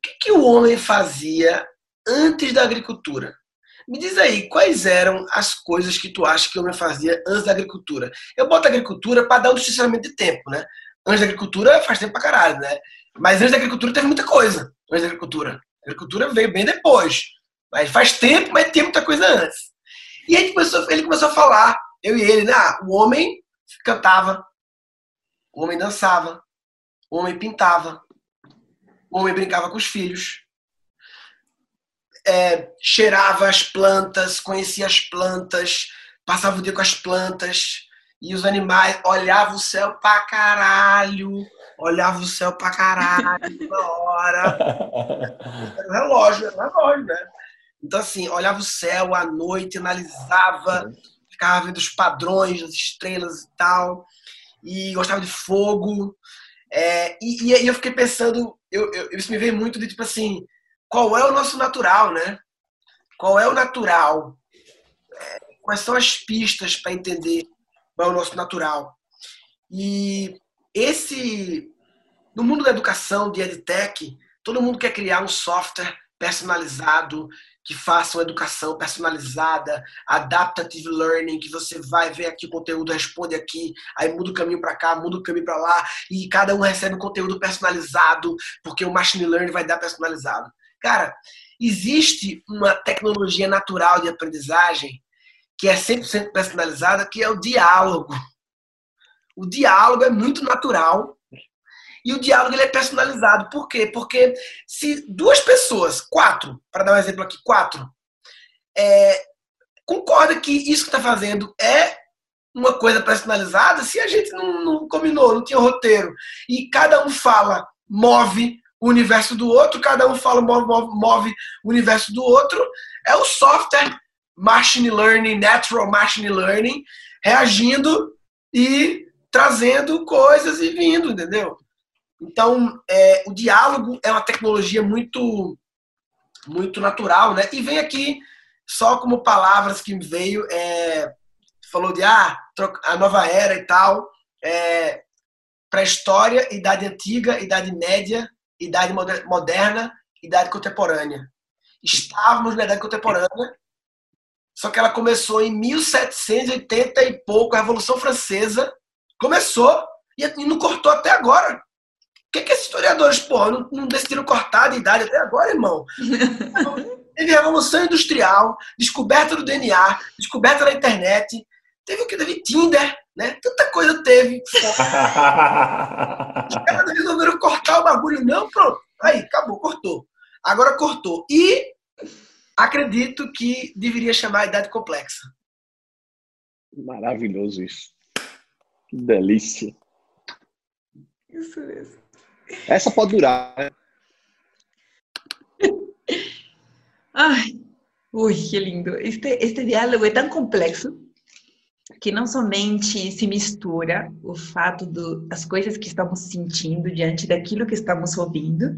que, que o homem fazia antes da agricultura? Me diz aí, quais eram as coisas que tu acha que o homem fazia antes da agricultura? Eu boto a agricultura para dar um distanciamento de tempo, né? Antes da agricultura faz tempo pra caralho, né? Mas antes da agricultura teve muita coisa. Antes da agricultura. A agricultura veio bem depois. Mas faz tempo, mas tem muita coisa antes. E aí começou, ele começou a falar, eu e ele, né? Ah, o homem cantava, o homem dançava, o homem pintava, o homem brincava com os filhos, é, cheirava as plantas, conhecia as plantas, passava o dia com as plantas e os animais, olhava o céu pra caralho, olhava o céu pra caralho toda hora. Era um relógio, era um relógio, né? Então, assim, olhava o céu à noite, analisava, ficava vendo os padrões das estrelas e tal e gostava de fogo. É, e, e, eu fiquei pensando, eu, eu, isso me veio muito de tipo assim, qual é o nosso natural, né? Qual é o natural? É, quais são as pistas para entender qual é o nosso natural? E esse, no mundo da educação, de EdTech, todo mundo quer criar um software personalizado que façam educação personalizada, adaptative learning, que você vai ver aqui o conteúdo, responde aqui, aí muda o caminho para cá, muda o caminho para lá, e cada um recebe o conteúdo personalizado, porque o machine learning vai dar personalizado. Cara, existe uma tecnologia natural de aprendizagem que é 100% personalizada, que é o diálogo. O diálogo é muito natural e o diálogo ele é personalizado. Por quê? Porque se duas pessoas, quatro, para dar um exemplo aqui, quatro, é, concorda que isso que está fazendo é uma coisa personalizada, se a gente não, não combinou, não tinha roteiro, e cada um fala, move o universo do outro, cada um fala, move, move, move o universo do outro, é o software Machine Learning, Natural Machine Learning, reagindo e trazendo coisas e vindo, entendeu? Então, é, o diálogo é uma tecnologia muito, muito natural, né? E vem aqui só como palavras que veio, é, falou de ah, a nova era e tal, é, pré-história, idade antiga, idade média, idade moderna, idade contemporânea. Estávamos na idade contemporânea, só que ela começou em 1780 e pouco, a Revolução Francesa começou e não cortou até agora. O que, que esses historiadores, porra, não, não decidiram cortar de idade até agora, irmão? Teve Revolução Industrial, descoberta do DNA, descoberta da internet, teve o que? Teve Tinder, né? Tanta coisa teve. Os caras resolveram cortar o bagulho, não, pronto. Aí, acabou, cortou. Agora cortou. E acredito que deveria chamar a idade complexa. Maravilhoso isso. Que delícia. Isso mesmo. Essa pode durar, né? Ai, ui, que lindo. Este, este diálogo é tão complexo que não somente se mistura o fato das coisas que estamos sentindo diante daquilo que estamos ouvindo,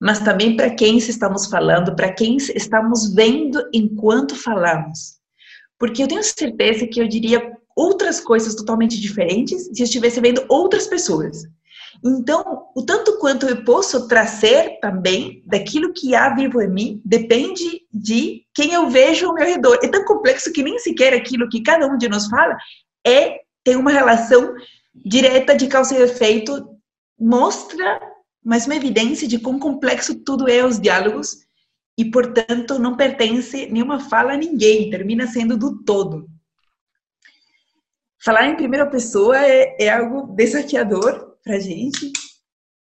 mas também para quem estamos falando, para quem estamos vendo enquanto falamos. Porque eu tenho certeza que eu diria outras coisas totalmente diferentes se eu estivesse vendo outras pessoas. Então, o tanto quanto eu posso trazer também daquilo que há vivo em mim depende de quem eu vejo ao meu redor. É tão complexo que nem sequer aquilo que cada um de nós fala é tem uma relação direta de causa e efeito, mostra mais uma evidência de quão complexo tudo é os diálogos e, portanto, não pertence nenhuma fala a ninguém, termina sendo do todo. Falar em primeira pessoa é, é algo desafiador pra gente,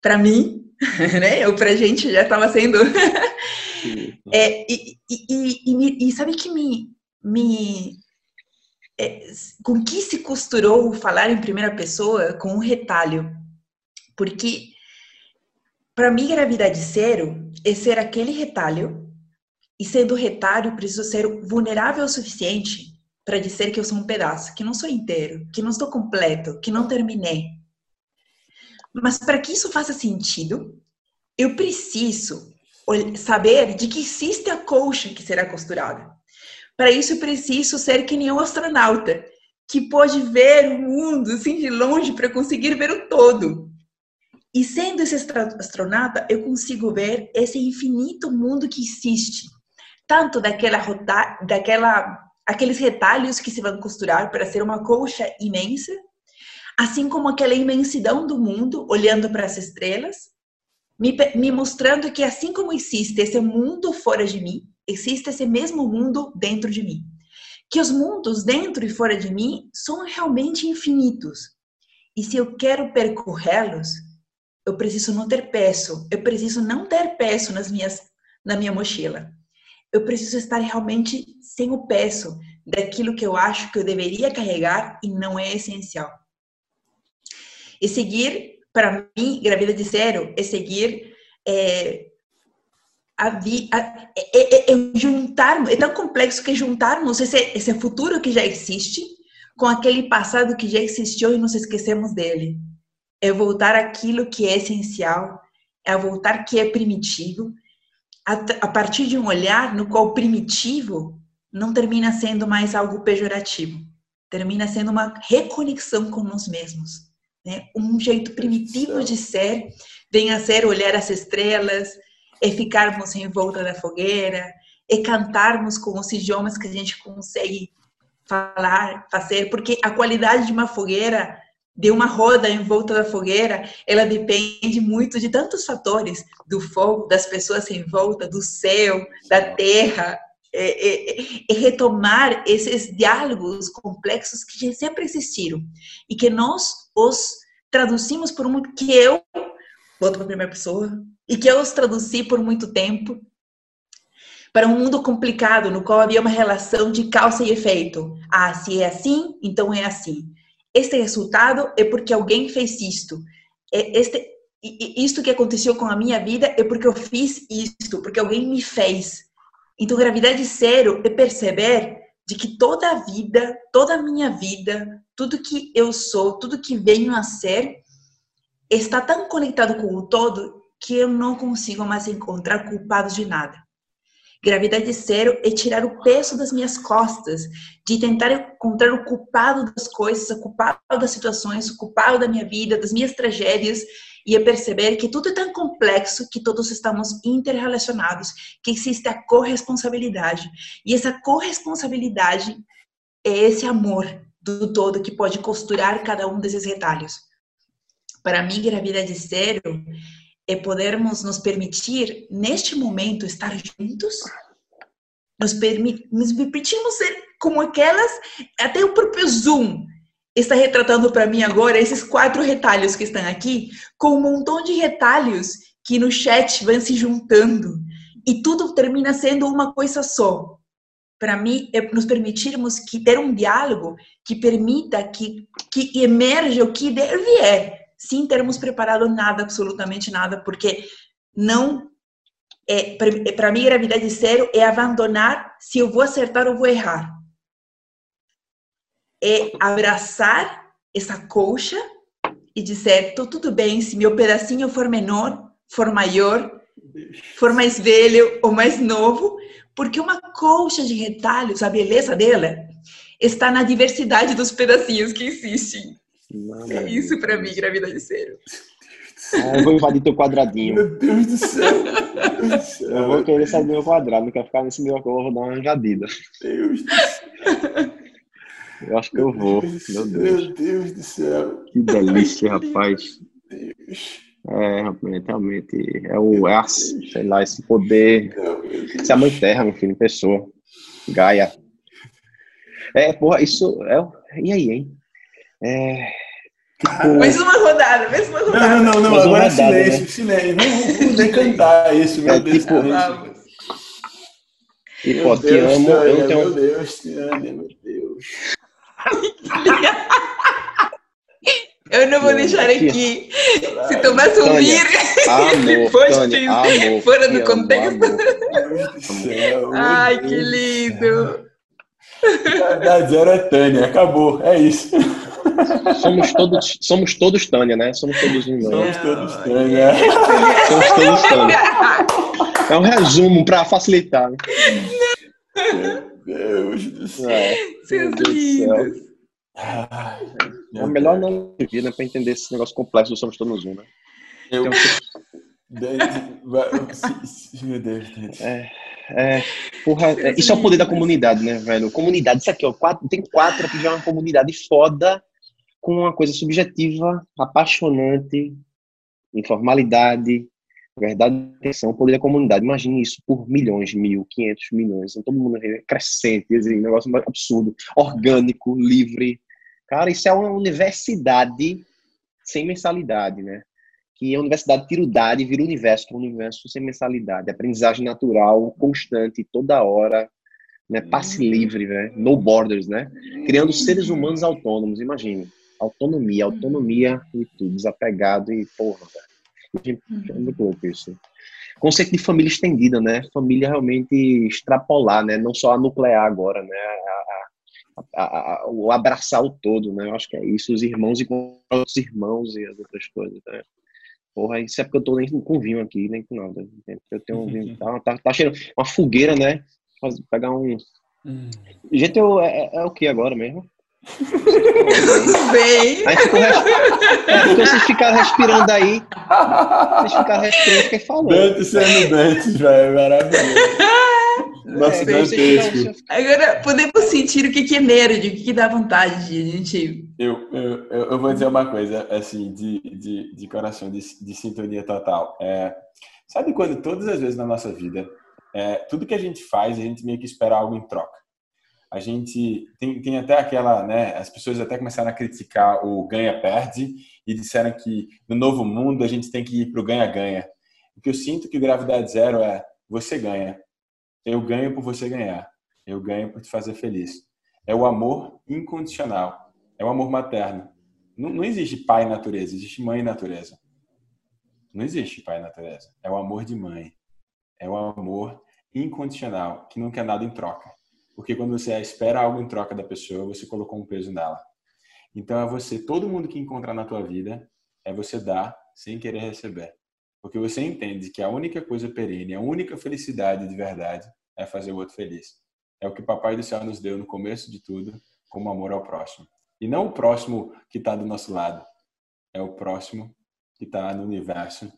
pra mim, né? Ou pra gente já estava sendo. é, e, e, e, e, sabe que me. me é, com que se costurou falar em primeira pessoa com um retalho? Porque, para mim, gravidade zero é ser aquele retalho, e sendo retalho, preciso ser vulnerável o suficiente para dizer que eu sou um pedaço, que não sou inteiro, que não estou completo, que não terminei. Mas para que isso faça sentido, eu preciso saber de que existe a colcha que será costurada. Para isso, eu preciso ser que nem um astronauta, que pode ver o mundo assim de longe para conseguir ver o todo. E sendo esse astronauta, eu consigo ver esse infinito mundo que existe, tanto daquela daquela aqueles retalhos que se vão costurar para ser uma colcha imensa, assim como aquela imensidão do mundo, olhando para as estrelas, me, me mostrando que assim como existe esse mundo fora de mim, existe esse mesmo mundo dentro de mim. Que os mundos dentro e fora de mim são realmente infinitos. E se eu quero percorrê-los, eu preciso não ter peso, eu preciso não ter peso nas minhas, na minha mochila. Eu preciso estar realmente sem o peso daquilo que eu acho que eu deveria carregar e não é essencial. E seguir, para mim, gravidez de zero, é seguir é, a, vi, a, é, é, é, juntar, é tão complexo que juntarmos esse, esse futuro que já existe com aquele passado que já existiu e nos esquecemos dele. É voltar aquilo que é essencial, é voltar que é primitivo, a, a partir de um olhar no qual primitivo não termina sendo mais algo pejorativo, termina sendo uma reconexão com nós mesmos. Né? Um jeito primitivo de ser vem a ser olhar as estrelas, é ficarmos em volta da fogueira, é cantarmos com os idiomas que a gente consegue falar, fazer, porque a qualidade de uma fogueira, de uma roda em volta da fogueira, ela depende muito de tantos fatores, do fogo, das pessoas em volta, do céu, da terra, é, é, é, retomar esses diálogos complexos que sempre existiram e que nós os traduzimos por muito que eu volto para a primeira pessoa e que eu os traduzi por muito tempo para um mundo complicado no qual havia uma relação de causa e efeito. Ah, se é assim, então é assim. Este resultado é porque alguém fez isto. Este isto que aconteceu com a minha vida é porque eu fiz isto, porque alguém me fez. Então, gravidade zero é perceber de que toda a vida, toda a minha vida, tudo que eu sou, tudo que venho a ser, está tão conectado com o todo que eu não consigo mais encontrar culpados de nada. Gravidade zero é tirar o peso das minhas costas, de tentar encontrar o culpado das coisas, o culpado das situações, o culpado da minha vida, das minhas tragédias, e é perceber que tudo é tão complexo que todos estamos interrelacionados, que existe a corresponsabilidade. E essa corresponsabilidade é esse amor do todo que pode costurar cada um desses retalhos. Para mim, gravidade zero é podermos nos permitir, neste momento, estar juntos, nos, permi nos permitirmos ser como aquelas, até o próprio Zoom está retratando para mim agora esses quatro retalhos que estão aqui, com um montão de retalhos que no chat vão se juntando e tudo termina sendo uma coisa só. Para mim, é nos permitirmos que ter um diálogo que permita que, que emerja o que deve é, sem termos preparado nada, absolutamente nada, porque não é para mim gravidade zero é abandonar se eu vou acertar ou vou errar é abraçar essa colcha e dizer: tô tudo bem se meu pedacinho for menor, for maior, for mais velho ou mais novo, porque uma colcha de retalhos, a beleza dela está na diversidade dos pedacinhos que existem. Não, é isso para mim, gravidade zero. Ah, eu vou invadir teu quadradinho. Meu Deus do céu. Eu vou querer sair do meu quadrado, não quero ficar nesse meu colo, vou dar uma invadida. Deus do céu. Eu acho que eu vou. Meu Deus. Meu Deus do céu. Que delícia, rapaz. É, realmente, é o, é a, sei lá, esse poder. Essa é a mãe terra, meu filho, pessoa. Gaia. É, porra, isso é. E aí, hein? É. Tipo... Mais uma rodada, mais uma rodada. Não, não, não, não. agora é silêncio, né? silêncio. Vamos, vamos decantar isso, meu é, Deus. Tipo, Vamos. Tipo, te amo, eu tenho... Meu Deus, te amo, meu Deus. Eu não vou deixar aqui. Se Tomás ouvir, depois Tânia, amor, fora do contexto. Ai, que lindo. Da zero é Tânia, acabou, é isso. Somos todos, somos todos Tânia, né? Somos todos um, Somos todos Tânia. Somos todos Tânia. É um resumo para facilitar. Deus do céu. É, Seus lindos. É o melhor nome de vida para entender esse negócio complexo do Somos Todos Um, né? Eu... Meu Deus, é, é, porra, é, isso é o poder da comunidade, né, velho? Comunidade, isso aqui, ó, quatro, tem quatro aqui já é uma comunidade foda, com uma coisa subjetiva, apaixonante, informalidade, Verdade atenção, poder da comunidade. Imagine isso por milhões, mil, quinhentos milhões. Então, todo mundo crescente, assim, um negócio absurdo, orgânico, livre. Cara, isso é uma universidade sem mensalidade, né? Que a universidade tira o dado e vira o universo, é um universo sem mensalidade. Aprendizagem natural, constante, toda hora, né? Passe livre, né? No borders, né? Criando seres humanos autônomos, imagine. Autonomia, autonomia e tudo, desapegado e porra, velho. É muito louco isso. Conceito de família estendida, né? Família realmente extrapolar, né? Não só a nuclear agora, né? A, a, a, o abraçar o todo, né? Eu acho que é isso. Os irmãos e com os irmãos e as outras coisas, né? Porra, isso é porque eu tô nem com vinho aqui, nem com nada. Eu tenho um vinho, tá, tá, tá cheirando uma fogueira, né? pegar um. Hum. Gente, eu, é, é, é o que agora mesmo? Tudo bem. Aí ficou é, porque vocês ficaram respirando aí. Vocês ficaram respirando, fiquei falando. Dante sendo Dante, velho. Maravilhoso. Nossa, é, dantesco. Agora, podemos sentir o que, que é nerd, o que, que dá vontade de a gente. Eu, eu, eu vou dizer uma coisa, assim, de, de, de coração, de, de sintonia total. É, sabe quando todas as vezes na nossa vida, é, tudo que a gente faz, a gente meio que espera algo em troca a gente tem, tem até aquela, né? As pessoas até começaram a criticar o ganha-perde e disseram que no novo mundo a gente tem que ir para o ganha-ganha. O que eu sinto que gravidade zero é você ganha. Eu ganho por você ganhar. Eu ganho por te fazer feliz. É o amor incondicional. É o amor materno. Não, não existe pai natureza, existe mãe natureza. Não existe pai natureza. É o amor de mãe. É o amor incondicional, que não quer nada em troca Porque quando você espera algo em troca da pessoa, você colocou um peso nela. Então é você, todo mundo que encontrar na tua vida, é você dar sem querer receber. Porque você entende que a única coisa perene, a única felicidade de verdade é fazer o outro feliz. É o que Papai do Céu nos deu no começo de tudo, como amor ao próximo. E não o próximo que está do nosso lado, é o próximo que está no universo,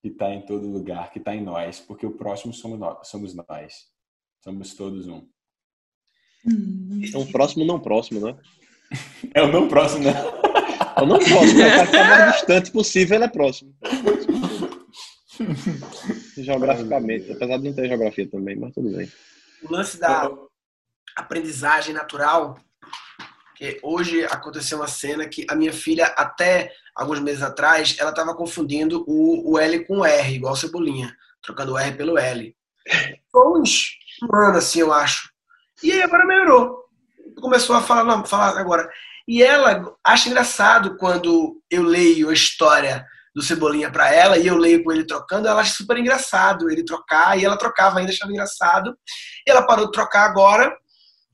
que está em todo lugar, que está em nós, porque o próximo somos nós, somos nós. Somos todos um. É um próximo não próximo, né? É o não próximo, né? É o não próximo, é o mais distante possível, ele é próximo. Geograficamente, apesar de não ter geografia também, mas tudo bem. O lance da aprendizagem natural, que hoje aconteceu uma cena que a minha filha, até alguns meses atrás, ela estava confundindo o, o L com o R, igual Cebolinha, trocando o R pelo L. Foi uns um ano assim, eu acho. E aí agora melhorou. Começou a falar, não, falar agora. E ela acha engraçado quando eu leio a história do Cebolinha para ela e eu leio com ele trocando, ela acha super engraçado ele trocar e ela trocava ainda, achava engraçado. E ela parou de trocar agora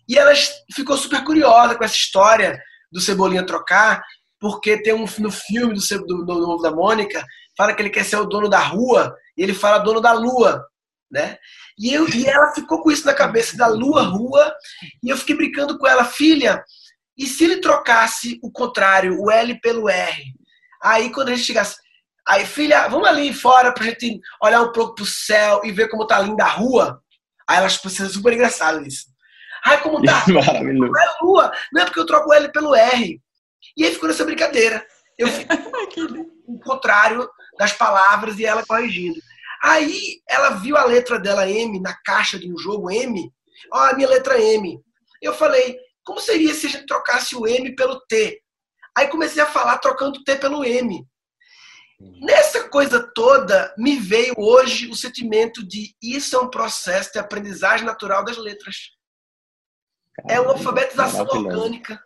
e ela ficou super curiosa com essa história do Cebolinha trocar, porque tem um no filme do, do, do Novo da Mônica, fala que ele quer ser o dono da rua e ele fala dono da lua, né? E, eu, e ela ficou com isso na cabeça da lua, rua, e eu fiquei brincando com ela, filha, e se ele trocasse o contrário, o L pelo R? Aí quando a gente chegasse, Aí, filha, vamos ali fora pra gente olhar um pouco pro céu e ver como tá linda a rua. Aí elas precisam super engraçado isso. Ai, como tá? Maravilhoso. Não é lua, não é porque eu troco o L pelo R. E aí ficou nessa brincadeira. Eu fico o contrário das palavras e ela corrigindo. Aí ela viu a letra dela M na caixa de um jogo M. Ó, a minha letra M. Eu falei, como seria se a gente trocasse o M pelo T? Aí comecei a falar trocando o T pelo M. Nessa coisa toda, me veio hoje o sentimento de isso é um processo de aprendizagem natural das letras. Caramba, é uma alfabetização orgânica.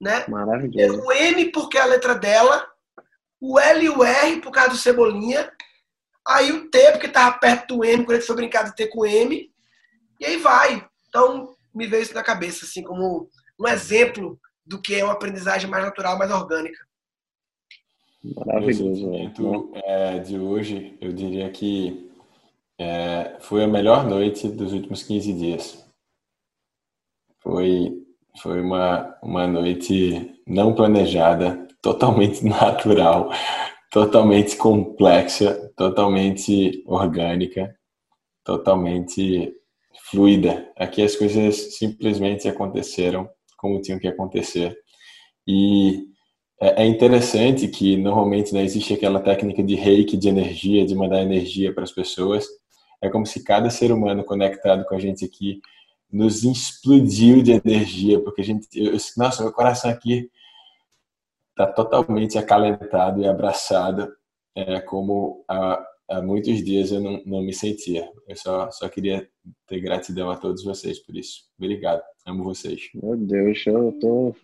Né? Maravilhoso. O M porque é a letra dela, o L e o R por causa do Cebolinha, aí o T porque estava perto do M, quando ele foi brincar de T com M, e aí vai. Então, me veio isso na cabeça, assim, como um exemplo do que é uma aprendizagem mais natural, mais orgânica. Maravilhoso. O é, de hoje, eu diria que é, foi a melhor noite dos últimos 15 dias. Foi, foi uma, uma noite não planejada, totalmente natural, totalmente complexa, totalmente orgânica, totalmente fluida. Aqui as coisas simplesmente aconteceram como tinham que acontecer. E é, é interessante que normalmente né, existe aquela técnica de reiki, de energia, de mandar energia para as pessoas. É como se cada ser humano conectado com a gente aqui nos explodiu de energia, porque a gente, eu, nossa, meu coração aqui está totalmente acalentado e abraçado, é, como há, há muitos dias eu não, não me sentia. Eu só, só queria ter gratidão a todos vocês por isso. Obrigado. Amo vocês. Meu Deus, eu tô.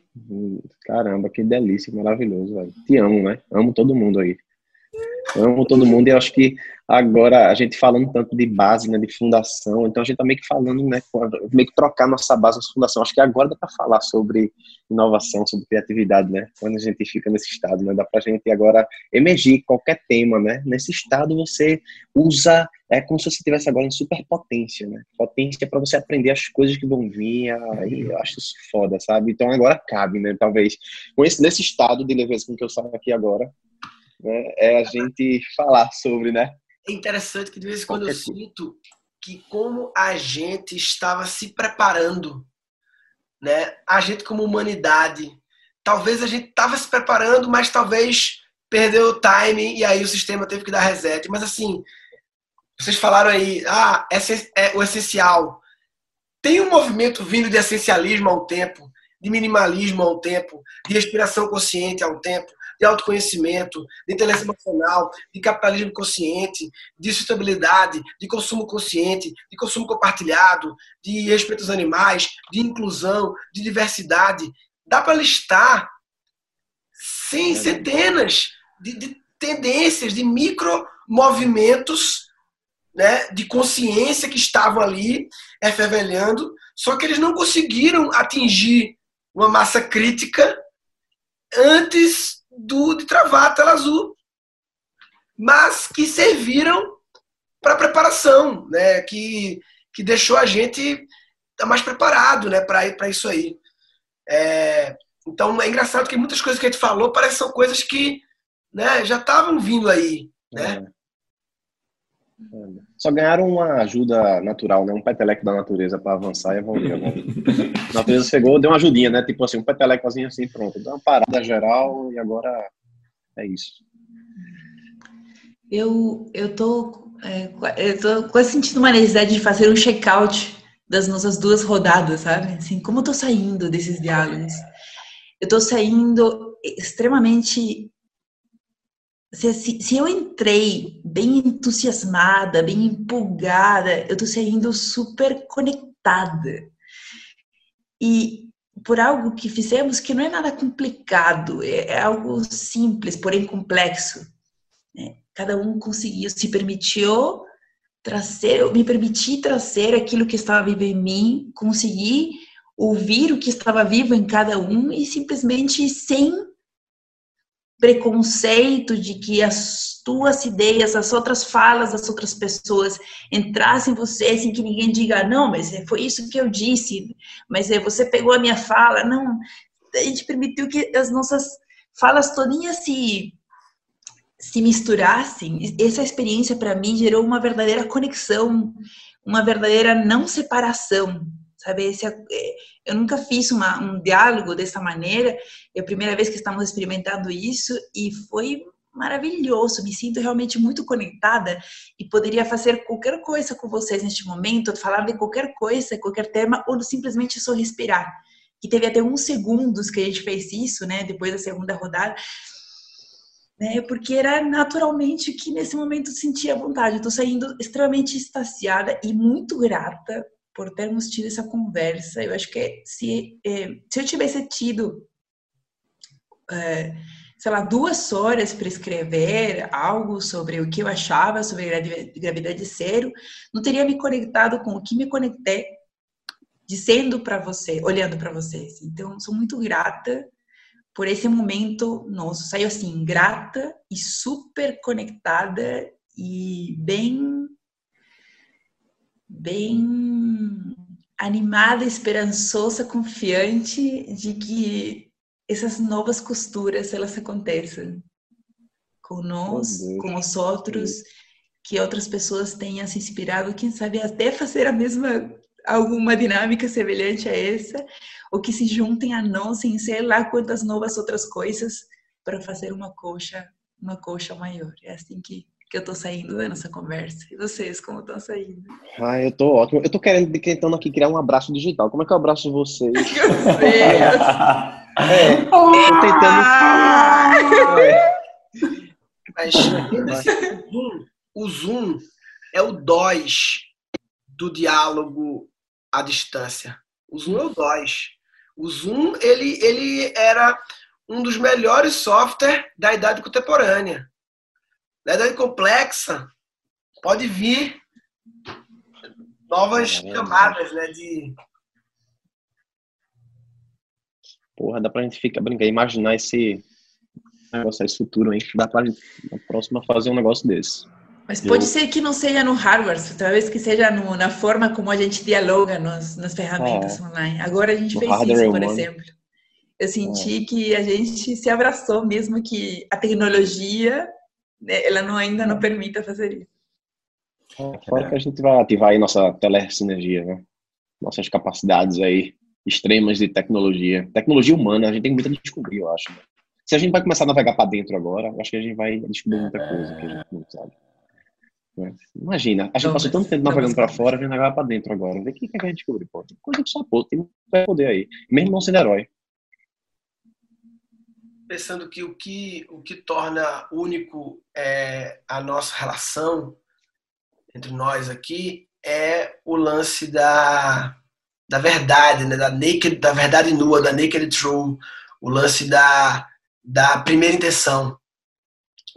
Caramba, que delícia, maravilhoso, velho. Te amo, né? Amo todo mundo aí. Amo todo mundo e acho que agora a gente falando tanto de base, né, de fundação, então a gente tá meio que falando, né, meio que trocar nossa base, nossa fundação. Acho que agora dá para falar sobre inovação, sobre criatividade, né? Quando a gente fica nesse estado, né, dá pra gente agora emergir qualquer tema, né? Nesse estado você usa é como se você estivesse agora em superpotência, né? Potência para você aprender as coisas que vão vir, aí eu acho isso foda, sabe? Então agora cabe, né, talvez, com esse, nesse estado de leveza com que eu saio aqui agora, né, é a gente falar sobre, né? É interessante que de vez em quando eu sinto que como a gente estava se preparando, né? A gente como humanidade, talvez a gente estava se preparando, mas talvez perdeu o time e aí o sistema teve que dar reset. Mas assim, vocês falaram aí, ah, é o essencial. Tem um movimento vindo de essencialismo há um tempo, de minimalismo há um tempo, de respiração consciente há um tempo, de autoconhecimento, de inteligência emocional, de capitalismo consciente, de sustentabilidade, de consumo consciente, de consumo compartilhado, de respeito aos animais, de inclusão, de diversidade. Dá para listar sim, centenas de, de tendências, de micro movimentos né, de consciência que estavam ali efervelhando, Só que eles não conseguiram atingir uma massa crítica antes do, de tela azul, mas que serviram para preparação, né? que, que deixou a gente mais preparado né? para isso aí. É, então é engraçado que muitas coisas que a gente falou parecem são coisas que né, já estavam vindo aí. Né? É. Só ganharam uma ajuda natural, né? Um peteleco da natureza para avançar e evoluir. Né? A natureza chegou, deu uma ajudinha, né? Tipo assim, um petelecozinho assim, pronto. Deu uma parada geral e agora é isso. Eu, eu tô, é, eu tô quase sentindo uma necessidade de fazer um check-out das nossas duas rodadas, sabe? Assim, como eu tô saindo desses diálogos? Eu tô saindo extremamente se, se, eu entrei bem entusiasmada, bem empolgada, eu tô saindo super conectada. E por algo que fizemos que não é nada complicado, é, é algo simples, porém complexo. Né? Cada um conseguiu, se permitiu trazer, eu me permiti trazer aquilo que estava vivo em mim, conseguir ouvir o que estava vivo em cada um e simplesmente sem preconceito de que as tuas ideias, as outras falas das outras pessoas entrassem em você sem que ninguém diga, não, mas foi isso que eu disse, mas é, você pegou a minha fala. Não, a gente permitiu que as nossas falas todinhas se, se misturassem. Essa experiência, para mim, gerou uma verdadeira conexão, uma verdadeira não separação sabe? Esse, é, eu nunca fiz uma, um diálogo dessa maneira, é a primeira vez que estamos experimentando isso e foi maravilhoso, me sinto realmente muito conectada e poderia fazer qualquer coisa com vocês neste momento, falar de qualquer coisa, qualquer tema, ou simplesmente só respirar. Que teve até uns segundos que a gente fez isso, né, depois da segunda rodada, né, porque era naturalmente que nesse momento sentia vontade. Estou saindo extremamente extasiada e muito grata por termos tido essa conversa. Eu acho que se, eh, se eu tivesse tido, eh, sei lá, duas horas para escrever algo sobre o que eu achava sobre gravidade zero, não teria me conectado com o que me conectei dizendo para você, olhando para vocês. Então, sou muito grata por esse momento nosso. Saiu assim, grata e super conectada e bem bem animada, esperançosa, confiante de que essas novas costuras elas aconteçam com nós, com os outros, que outras pessoas tenham se inspirado, quem sabe até fazer a mesma alguma dinâmica semelhante a essa, ou que se juntem a nós em sei lá quantas novas outras coisas para fazer uma coxa, uma coxa maior. É assim que que eu tô saindo da nossa conversa. E vocês, como estão saindo? Ah, eu tô ótimo. Eu tô querendo, tentando aqui criar um abraço digital. Como é que eu abraço vocês? eu sei. é, tô tentando. É. Mas assim, o Zoom é o DOS do diálogo à distância. O Zoom é o DOS. O Zoom, ele, ele era um dos melhores softwares da idade contemporânea Verdade complexa, pode vir novas camadas, né, de... Porra, dá pra gente ficar brincando, imaginar esse negócio, esse futuro, hein? Dá pra gente, na próxima, fazer um negócio desse. Mas pode Eu... ser que não seja no hardware, talvez que seja no, na forma como a gente dialoga nos, nas ferramentas é. online. Agora a gente no fez isso, por exemplo. Eu senti é. que a gente se abraçou mesmo que a tecnologia ela não, ainda não permita fazer isso. Fora que a gente vai ativar aí nossa telesinergia, né? Nossas capacidades aí extremas de tecnologia. Tecnologia humana, a gente tem muito a descobrir, eu acho. Né? Se a gente vai começar a navegar para dentro agora, eu acho que a gente vai descobrir muita coisa que a gente não sabe. Né? Imagina, a gente passou tanto tempo navegando para fora, a gente vai para dentro agora. Vê o que, que a gente descobre, pô. Coisa que só pô, tem muito poder aí. Mesmo não sendo herói pensando que o que, o que torna único é, a nossa relação entre nós aqui é o lance da, da verdade, né? da, naked, da verdade nua, da naked true, o lance da, da primeira intenção,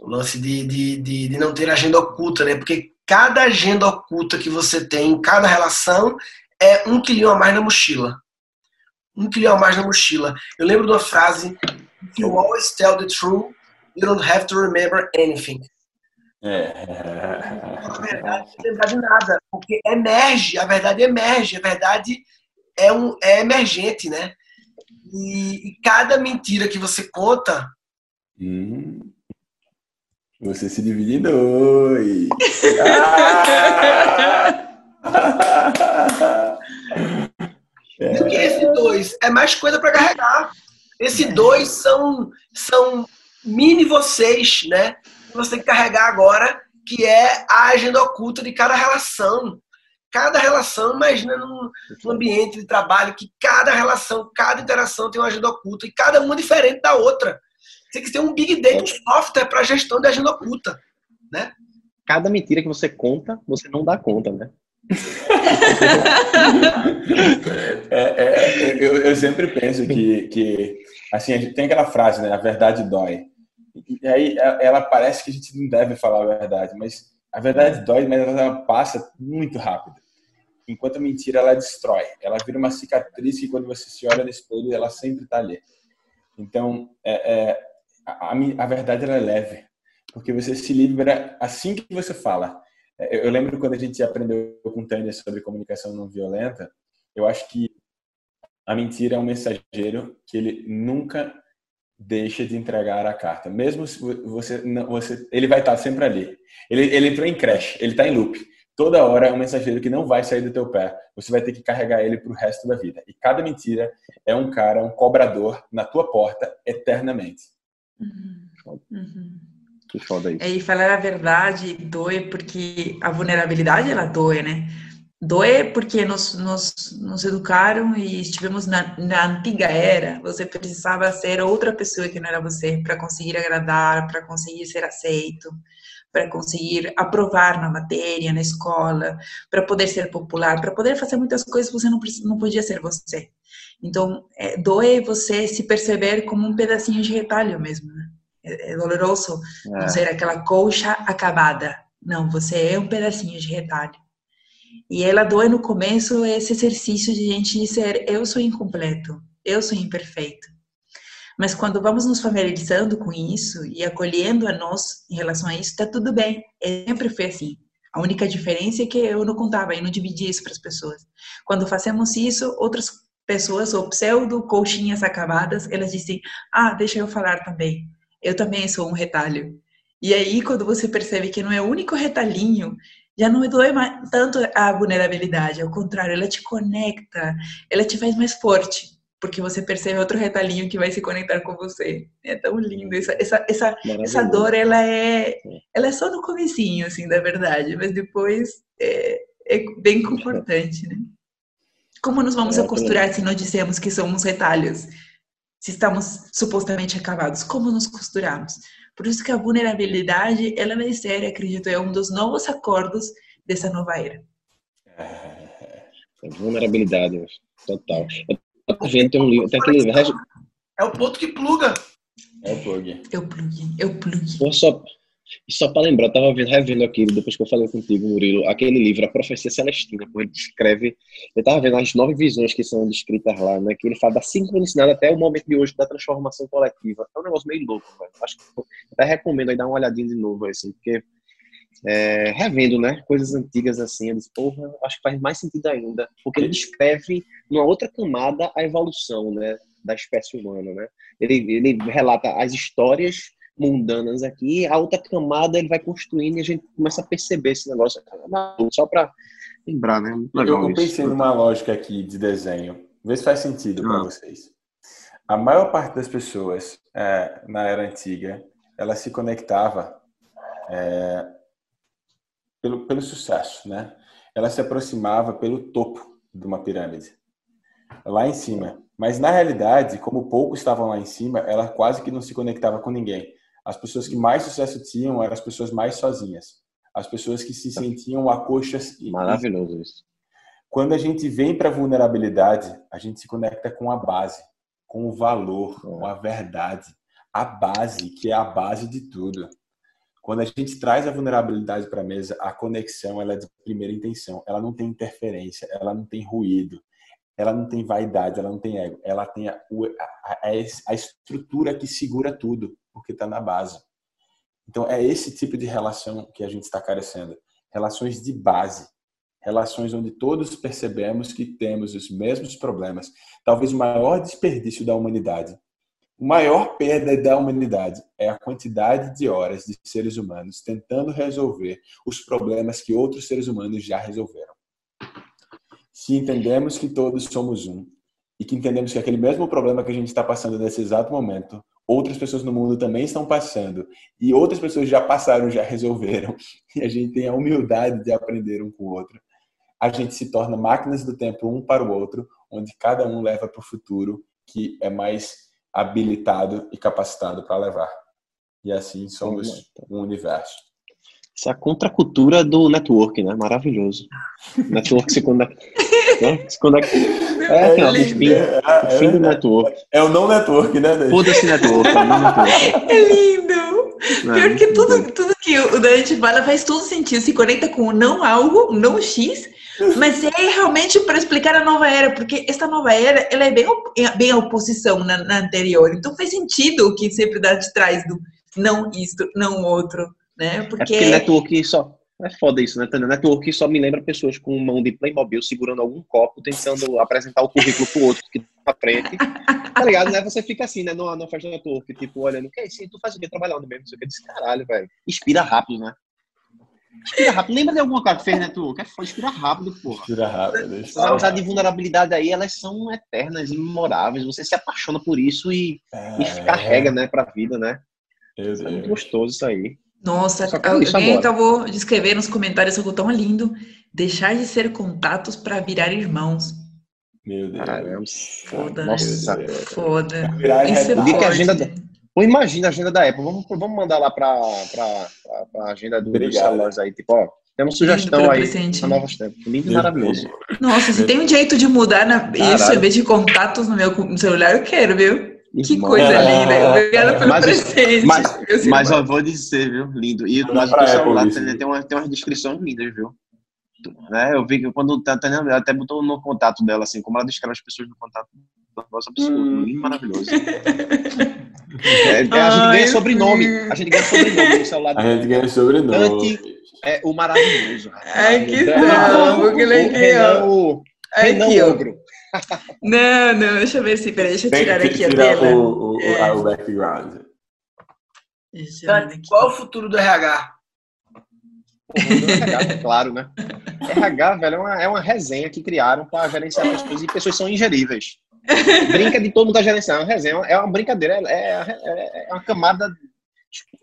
o lance de, de, de, de não ter agenda oculta, né? porque cada agenda oculta que você tem em cada relação é um quilhão a mais na mochila. Um quilhão a mais na mochila. Eu lembro de uma frase: you always tell the truth, you don't have to remember anything. É. A verdade não lembrar de nada, porque emerge, a verdade emerge, a verdade é, um, é emergente, né? E, e cada mentira que você conta. Hum. Você se divide em dois. ah! é. o que é esse dois? É mais coisa para carregar. Esse dois são, são mini vocês, né? Você tem que carregar agora, que é a agenda oculta de cada relação. Cada relação, imagina num, num ambiente de trabalho que cada relação, cada interação tem uma agenda oculta e cada uma diferente da outra. Tem que ter um big data, um software para gestão de agenda oculta, né? Cada mentira que você conta, você não dá conta, né? É, é, eu, eu, sempre penso que, que assim, a gente tem aquela frase, né? A verdade dói. E aí ela parece que a gente não deve falar a verdade, mas a verdade dói, mas ela passa muito rápido. Enquanto a mentira ela destrói, ela vira uma cicatriz que quando você se olha no espelho ela sempre está ali. Então, é, é, a, a, verdade ela é leve, porque você se livra assim que você fala. É, eu lembro quando a gente aprendeu com o Tânia sobre comunicação não violenta, eu acho que a mentira é um mensageiro que ele nunca deixa de entregar a carta. Mesmo se você não, você, ele vai estar sempre ali. Ele, ele entrou em creche, ele está em loop. Toda hora é um mensageiro que não vai sair do teu pé. Você vai ter que carregar ele para o resto da vida. E cada mentira é um cara, um cobrador na tua porta eternamente. Uhum. Uhum. Que foda isso. É, e falar a verdade doe porque a vulnerabilidade ela doe, né? Doe porque nos, nos, nos educaram e estivemos na, na antiga era. Você precisava ser outra pessoa que não era você para conseguir agradar, para conseguir ser aceito, para conseguir aprovar na matéria, na escola, para poder ser popular, para poder fazer muitas coisas você não, não podia ser você. Então, é, doe você se perceber como um pedacinho de retalho mesmo. Né? É, é doloroso é. não ser aquela colcha acabada. Não, você é um pedacinho de retalho. E ela doe no começo esse exercício de gente dizer: eu sou incompleto, eu sou imperfeito. Mas quando vamos nos familiarizando com isso e acolhendo a nós em relação a isso, está tudo bem. sempre foi assim. A única diferença é que eu não contava, eu não dividia isso para as pessoas. Quando fazemos isso, outras pessoas ou pseudo coxinhas acabadas, elas dizem: "Ah, deixa eu falar também. Eu também sou um retalho". E aí quando você percebe que não é o único retalhinho já não doe mais, tanto a vulnerabilidade, ao contrário, ela te conecta, ela te faz mais forte, porque você percebe outro retalhinho que vai se conectar com você. É tão lindo essa essa essa, essa dor, ela é ela é só no comecinho assim, da verdade, mas depois é, é bem confortante, né? Como nos vamos é, acosturar se nós dissemos que somos retalhos? Se estamos supostamente acabados, como nos costuramos? Por isso que a vulnerabilidade, ela vai ser, acredito eu, um dos novos acordos dessa nova era. É, vulnerabilidade, total. Eu tô vendo, tem um livro, tem aquele livro. É o ponto que pluga. É o plug. É o plug. É o plug. Só, só para lembrar, eu tava vendo, revendo aqui, depois que eu falei contigo, Murilo, aquele livro, A Profecia Celestina, pô, ele descreve, eu tava vendo as nove visões que são descritas lá, né, que ele fala da sincronicidade até o momento de hoje da transformação coletiva. É um negócio meio louco, velho. Acho que até recomendo aí dar uma olhadinha de novo, assim, porque é, revendo, né, coisas antigas assim, eu disse, porra, acho que faz mais sentido ainda, porque ele descreve numa outra camada a evolução, né, da espécie humana, né. Ele, ele relata as histórias mundanas aqui, a outra camada ele vai construindo e a gente começa a perceber esse negócio. Só para lembrar, né? Legal eu pensei isso. numa lógica aqui de desenho, vê se faz sentido ah. para vocês. A maior parte das pessoas é, na era antiga, ela se conectava é, pelo, pelo sucesso, né? Ela se aproximava pelo topo de uma pirâmide, lá em cima. Mas na realidade, como poucos estavam lá em cima, ela quase que não se conectava com ninguém. As pessoas que mais sucesso tinham eram as pessoas mais sozinhas. As pessoas que se sentiam acoxas. Maravilhoso isso. Quando a gente vem para a vulnerabilidade, a gente se conecta com a base, com o valor, com a verdade. A base, que é a base de tudo. Quando a gente traz a vulnerabilidade para a mesa, a conexão ela é de primeira intenção. Ela não tem interferência, ela não tem ruído, ela não tem vaidade, ela não tem ego. Ela tem a, a, a estrutura que segura tudo, porque está na base. Então, é esse tipo de relação que a gente está carecendo. Relações de base. Relações onde todos percebemos que temos os mesmos problemas. Talvez o maior desperdício da humanidade o maior perda da humanidade é a quantidade de horas de seres humanos tentando resolver os problemas que outros seres humanos já resolveram. Se entendemos que todos somos um e que entendemos que aquele mesmo problema que a gente está passando nesse exato momento, outras pessoas no mundo também estão passando e outras pessoas já passaram, já resolveram, e a gente tem a humildade de aprender um com o outro, a gente se torna máquinas do tempo um para o outro, onde cada um leva para o futuro que é mais habilitado e capacitado para levar. E assim somos um universo. Isso é a contracultura do network, né? Maravilhoso. network se conecta. Né? Se conecta. É, é, não, fim, é, é, fim do network. É o não network, né? Foda-se network, é não network. É lindo. Pior que tudo, tudo que o Dante fala faz todo sentido. Se conecta com o não algo, o não X, mas é realmente para explicar a nova era, porque esta nova era ela é bem, bem a oposição na, na anterior. Então faz sentido o que sempre dá de trás do não isto, não outro, né? Porque, é porque network só é foda isso, né, Tânia? Network só me lembra pessoas com mão de Playmobil segurando algum copo, tentando apresentar o currículo pro outro que tá frente. Tá ligado, né? Você fica assim, né? No, no festa network, tipo, olhando, que isso? Tu faz o quê? Trabalhando mesmo, não sei o que. caralho, velho. Inspira rápido, né? Inspira rápido. Lembra de alguma coisa que fez, né, tu? Que é foda, inspira rápido, porra. Inspira rápido. Essas amizades de vulnerabilidade aí, elas são eternas, imemoráveis. Você se apaixona por isso e, é... e carrega, né, pra vida, né? É muito gostoso isso aí. Nossa, alguém acabou de escrever nos comentários algo tão lindo. Deixar de ser contatos para virar irmãos. Meu Deus. Caramba. Foda. Nossa. Foda. Isso é forte. agenda, ou imagina a agenda da Apple. Vamos, vamos mandar lá para a agenda do, dos celulares aí. Tipo, ó, tem uma sugestão aí para novos tempos. Lindo e maravilhoso. Nossa, se tem um jeito de mudar na, isso em vez de contatos no meu celular, eu quero, viu? Que coisa linda. Obrigada pelo mas, presente. Mas, mas eu vou dizer, viu? Lindo. E mas o celular tem, tem, uma, tem umas descrições lindas, viu? Né? Eu vi que quando a Tânia até botou no contato dela, assim, como ela descreve as pessoas no contato. Nossa, absurdo, hum. lindo maravilhoso. É, é, a gente ganha sobrenome. A gente ganha sobrenome no celular. A gente ganha sobrenome. é o maravilhoso. Ai, que bom, que legal. O Renan, Renan Ogro. Não, não, deixa eu ver se. Peraí, deixa eu tirar aqui a tela. O, o, é. o background. Qual o futuro do RH? RH, claro, né? RH, velho, é uma, é uma resenha que criaram para gerenciar pessoas e pessoas são ingeríveis. Brinca de todo mundo a gerenciar, é uma resenha, é uma brincadeira, é, é, é uma camada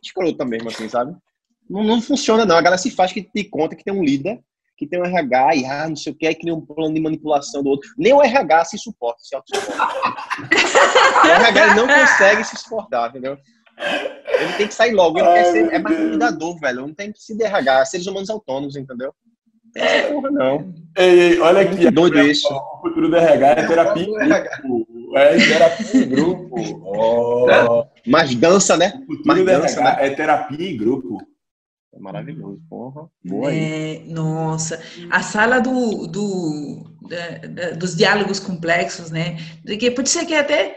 escrota mesmo, assim, sabe? Não, não funciona, não. A galera se faz que te conta que tem um líder que tem um RH e ah, não sei o que, aí cria um plano de manipulação do outro. Nem o RH se suporta, se auto-suporta. o RH não consegue se suportar, entendeu? Ele tem que sair logo, ele quer ser, é mais cuidador, velho. Não tem que se RH, seres humanos autônomos, entendeu? É, porra, não. Ei, ei, olha aqui. Doido isso. O futuro do RH é terapia em grupo. É terapia em grupo. Oh. Mas dança, né? O futuro do dança, RH né? é terapia em grupo. É maravilhoso, porra. Boa é, nossa, a sala do, do, da, da, dos diálogos complexos, né? Que pode ser que até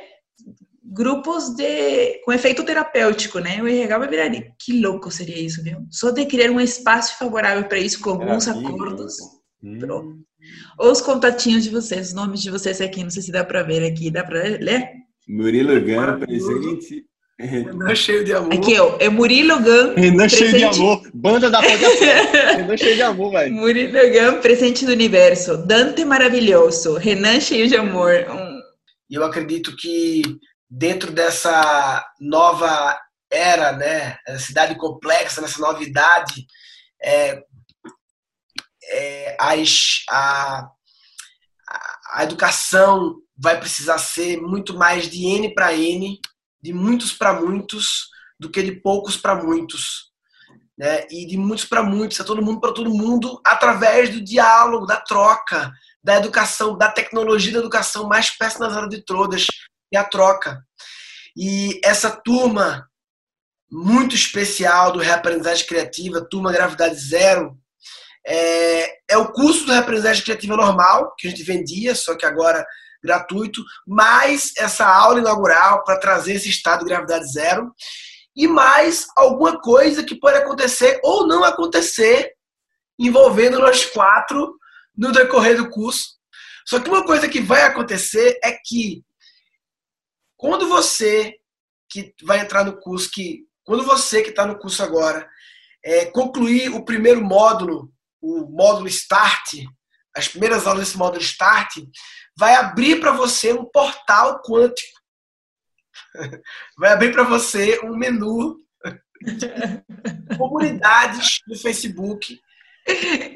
grupos de com efeito terapêutico, né? O RH vai virar. Que louco seria isso, viu? Só de criar um espaço favorável para isso, com alguns acordos. Hum. Pronto. Os contatinhos de vocês, os nomes de vocês aqui, não sei se dá para ver aqui, dá para ler? Murilo Gana, presente. Renan cheio de amor. Aqui, ó, é Murilo Gam. Renan cheio de amor. Banda da Renan cheio de amor, velho. Murilo Gam, presente do universo. Dante maravilhoso. Renan cheio de amor. E eu acredito que dentro dessa nova era, né, cidade complexa, nessa novidade, é, é, as, a, a educação vai precisar ser muito mais de N para N, de muitos para muitos, do que de poucos para muitos. Né? E de muitos para muitos, é todo mundo para todo mundo, através do diálogo, da troca, da educação, da tecnologia da educação mais personalizada de todas, e a troca. E essa turma muito especial do Reaprendizagem Criativa, Turma Gravidade Zero. É, é o curso do Reaprendizagem Criativa normal, que a gente vendia, só que agora gratuito, mais essa aula inaugural para trazer esse estado de gravidade zero e mais alguma coisa que pode acontecer ou não acontecer envolvendo nós quatro no decorrer do curso. Só que uma coisa que vai acontecer é que quando você que vai entrar no curso, que quando você que está no curso agora é, concluir o primeiro módulo, o módulo Start, as primeiras aulas desse módulo Start, vai abrir para você um portal quântico. Vai abrir para você um menu de comunidades no Facebook,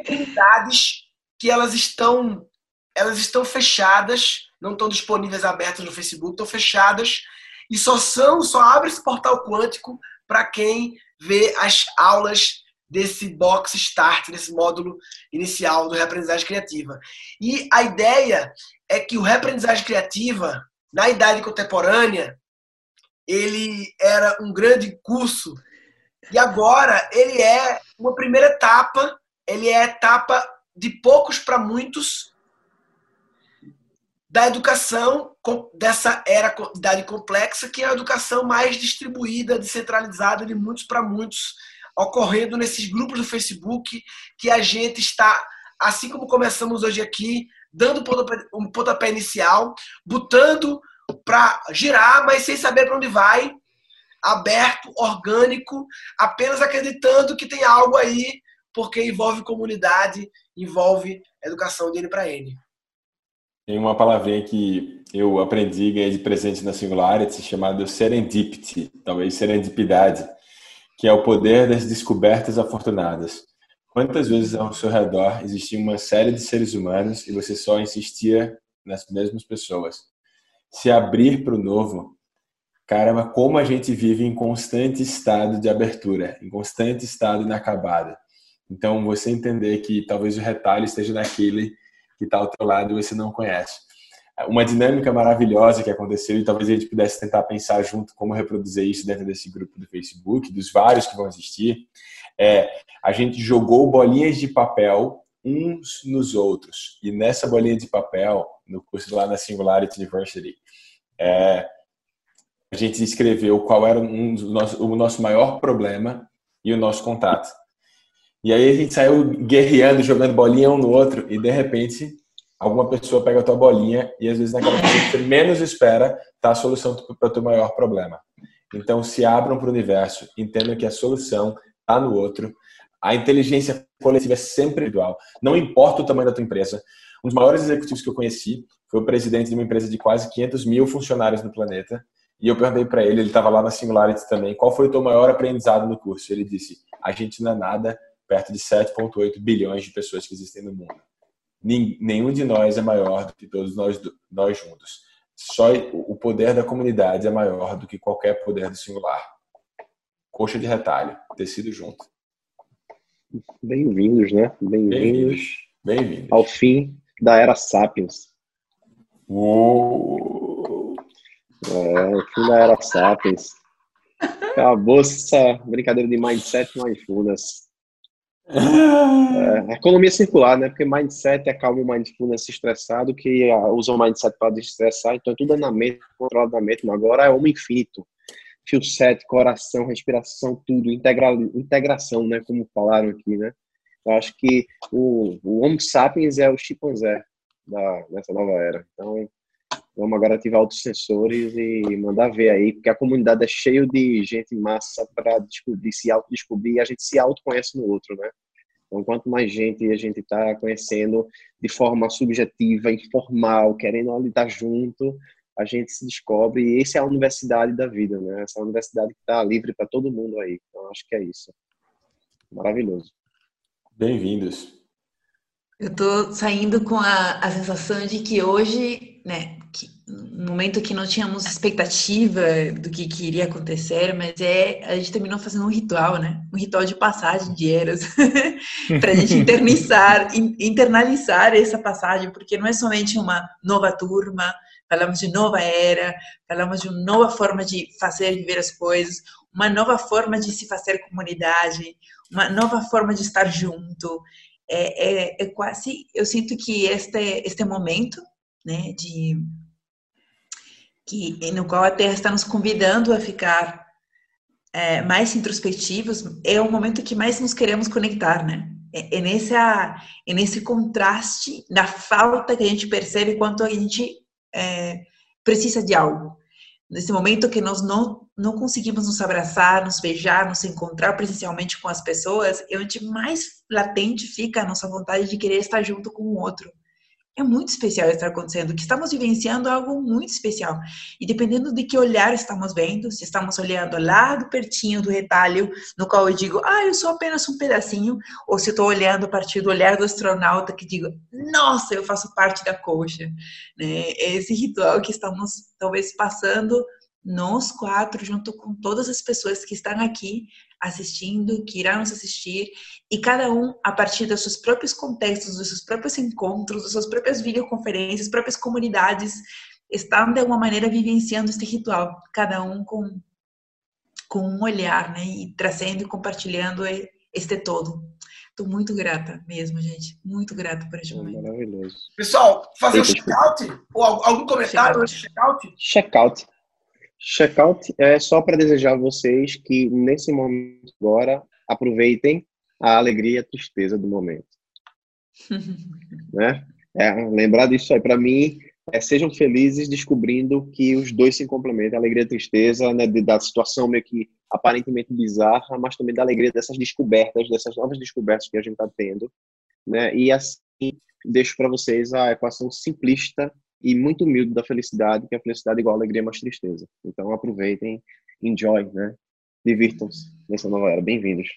comunidades que elas estão elas estão fechadas, não estão disponíveis abertas no Facebook, estão fechadas e só são, só abre esse portal quântico para quem vê as aulas desse box start, desse módulo inicial do reaprendizagem criativa. E a ideia é que o reaprendizagem criativa, na idade contemporânea, ele era um grande curso e agora ele é uma primeira etapa, ele é a etapa de poucos para muitos da educação dessa era idade complexa, que é a educação mais distribuída, descentralizada, de muitos para muitos, ocorrendo nesses grupos do Facebook, que a gente está, assim como começamos hoje aqui, dando um pontapé inicial, botando para girar, mas sem saber para onde vai, aberto, orgânico, apenas acreditando que tem algo aí, porque envolve comunidade, envolve educação de N para N. Tem uma palavrinha que eu aprendi ganhei de presente na Singularity chamado serendipity, talvez serendipidade, que é o poder das descobertas afortunadas. Quantas vezes ao seu redor existia uma série de seres humanos e você só insistia nas mesmas pessoas? Se abrir para o novo, caramba, como a gente vive em constante estado de abertura, em constante estado inacabado. Então, você entender que talvez o retalho esteja naquele que está ao teu lado e você não conhece. Uma dinâmica maravilhosa que aconteceu e talvez a gente pudesse tentar pensar junto como reproduzir isso dentro desse grupo do Facebook, dos vários que vão existir, é a gente jogou bolinhas de papel uns nos outros. E nessa bolinha de papel, no curso lá na Singularity University, é, a gente escreveu qual era um o nosso maior problema e o nosso contato. E aí a gente saiu guerreando, jogando bolinha um no outro, e de repente alguma pessoa pega a tua bolinha e às vezes naquela que você menos espera está a solução para o teu maior problema. Então se abram para o universo, entendam que a solução está no outro. A inteligência coletiva é sempre individual. Não importa o tamanho da tua empresa. Um dos maiores executivos que eu conheci foi o presidente de uma empresa de quase 500 mil funcionários no planeta. E eu perguntei para ele, ele estava lá na Singularity também, qual foi o teu maior aprendizado no curso? Ele disse: a gente não é nada perto de 7,8 bilhões de pessoas que existem no mundo. Nenhum de nós é maior do que todos nós, nós juntos. Só o poder da comunidade é maior do que qualquer poder do singular. Coxa de retalho, tecido junto. Bem-vindos, né? Bem-vindos. Bem-vindos. Ao fim da era Sapiens. Uou. É, o fim da era Sapiens. Acabou essa brincadeira de mindset mindfulness. É, economia circular, né? Porque mindset é calmo, mindfulness estressado, que usa o mindset para desestressar, então tudo é na mente, controlado na mente, agora é homem infinito. Fio set, coração, respiração, tudo, integra, integração, né? Como falaram aqui, né? Eu acho que o, o Homo sapiens é o chimpanzé da, dessa nova era. Então, vamos agora ativar outros sensores e mandar ver aí, porque a comunidade é cheia de gente massa para descobrir, se autodescobrir e a gente se autoconhece no outro, né? Então, quanto mais gente a gente está conhecendo de forma subjetiva, informal, querendo ali estar junto, a gente se descobre e essa é a universidade da vida, né? Essa é a universidade que está livre para todo mundo aí. Então, acho que é isso. Maravilhoso. Bem-vindos. Eu estou saindo com a, a sensação de que hoje, né, que, no momento que não tínhamos expectativa do que, que iria acontecer, mas é a gente terminou fazendo um ritual, né? Um ritual de passagem de eras para a gente internalizar, internalizar essa passagem, porque não é somente uma nova turma, falamos de nova era, falamos de uma nova forma de fazer, viver as coisas, uma nova forma de se fazer comunidade, uma nova forma de estar junto. É, é, é quase, eu sinto que este este momento, né, de que no qual a Terra está nos convidando a ficar é, mais introspectivos, é o momento que mais nos queremos conectar, né? É, é, nessa, é nesse contraste da falta que a gente percebe quanto a gente é, precisa de algo. Nesse momento que nós não, não conseguimos nos abraçar, nos beijar, nos encontrar presencialmente com as pessoas, é onde mais latente fica a nossa vontade de querer estar junto com o outro é muito especial estar acontecendo, que estamos vivenciando algo muito especial. E dependendo de que olhar estamos vendo, se estamos olhando lá do pertinho do retalho, no qual eu digo, ah, eu sou apenas um pedacinho, ou se estou olhando a partir do olhar do astronauta, que digo, nossa, eu faço parte da coxa. Né? É esse ritual que estamos talvez passando nós quatro, junto com todas as pessoas que estão aqui assistindo, que irão nos assistir, e cada um, a partir dos seus próprios contextos, dos seus próprios encontros, das suas próprias videoconferências, próprias comunidades, estão de alguma maneira vivenciando este ritual, cada um com, com um olhar, né, e trazendo e compartilhando este todo. Estou muito grata mesmo, gente. Muito grata por este momento. Maravilhoso. Pessoal, fazer o check-out? Ou algum comentário check-out? Check-out. Checkout é só para desejar a vocês que, nesse momento agora, aproveitem a alegria e a tristeza do momento. né? É, lembrar disso aí, para mim, é, sejam felizes descobrindo que os dois se complementam, a alegria e a tristeza, né, da situação meio que aparentemente bizarra, mas também da alegria dessas descobertas, dessas novas descobertas que a gente está tendo. Né? E assim, deixo para vocês a equação simplista e muito humilde da felicidade, que a felicidade é igual a alegria mais tristeza. Então aproveitem, enjoy, né? Divirtam-se nessa nova era. Bem-vindos.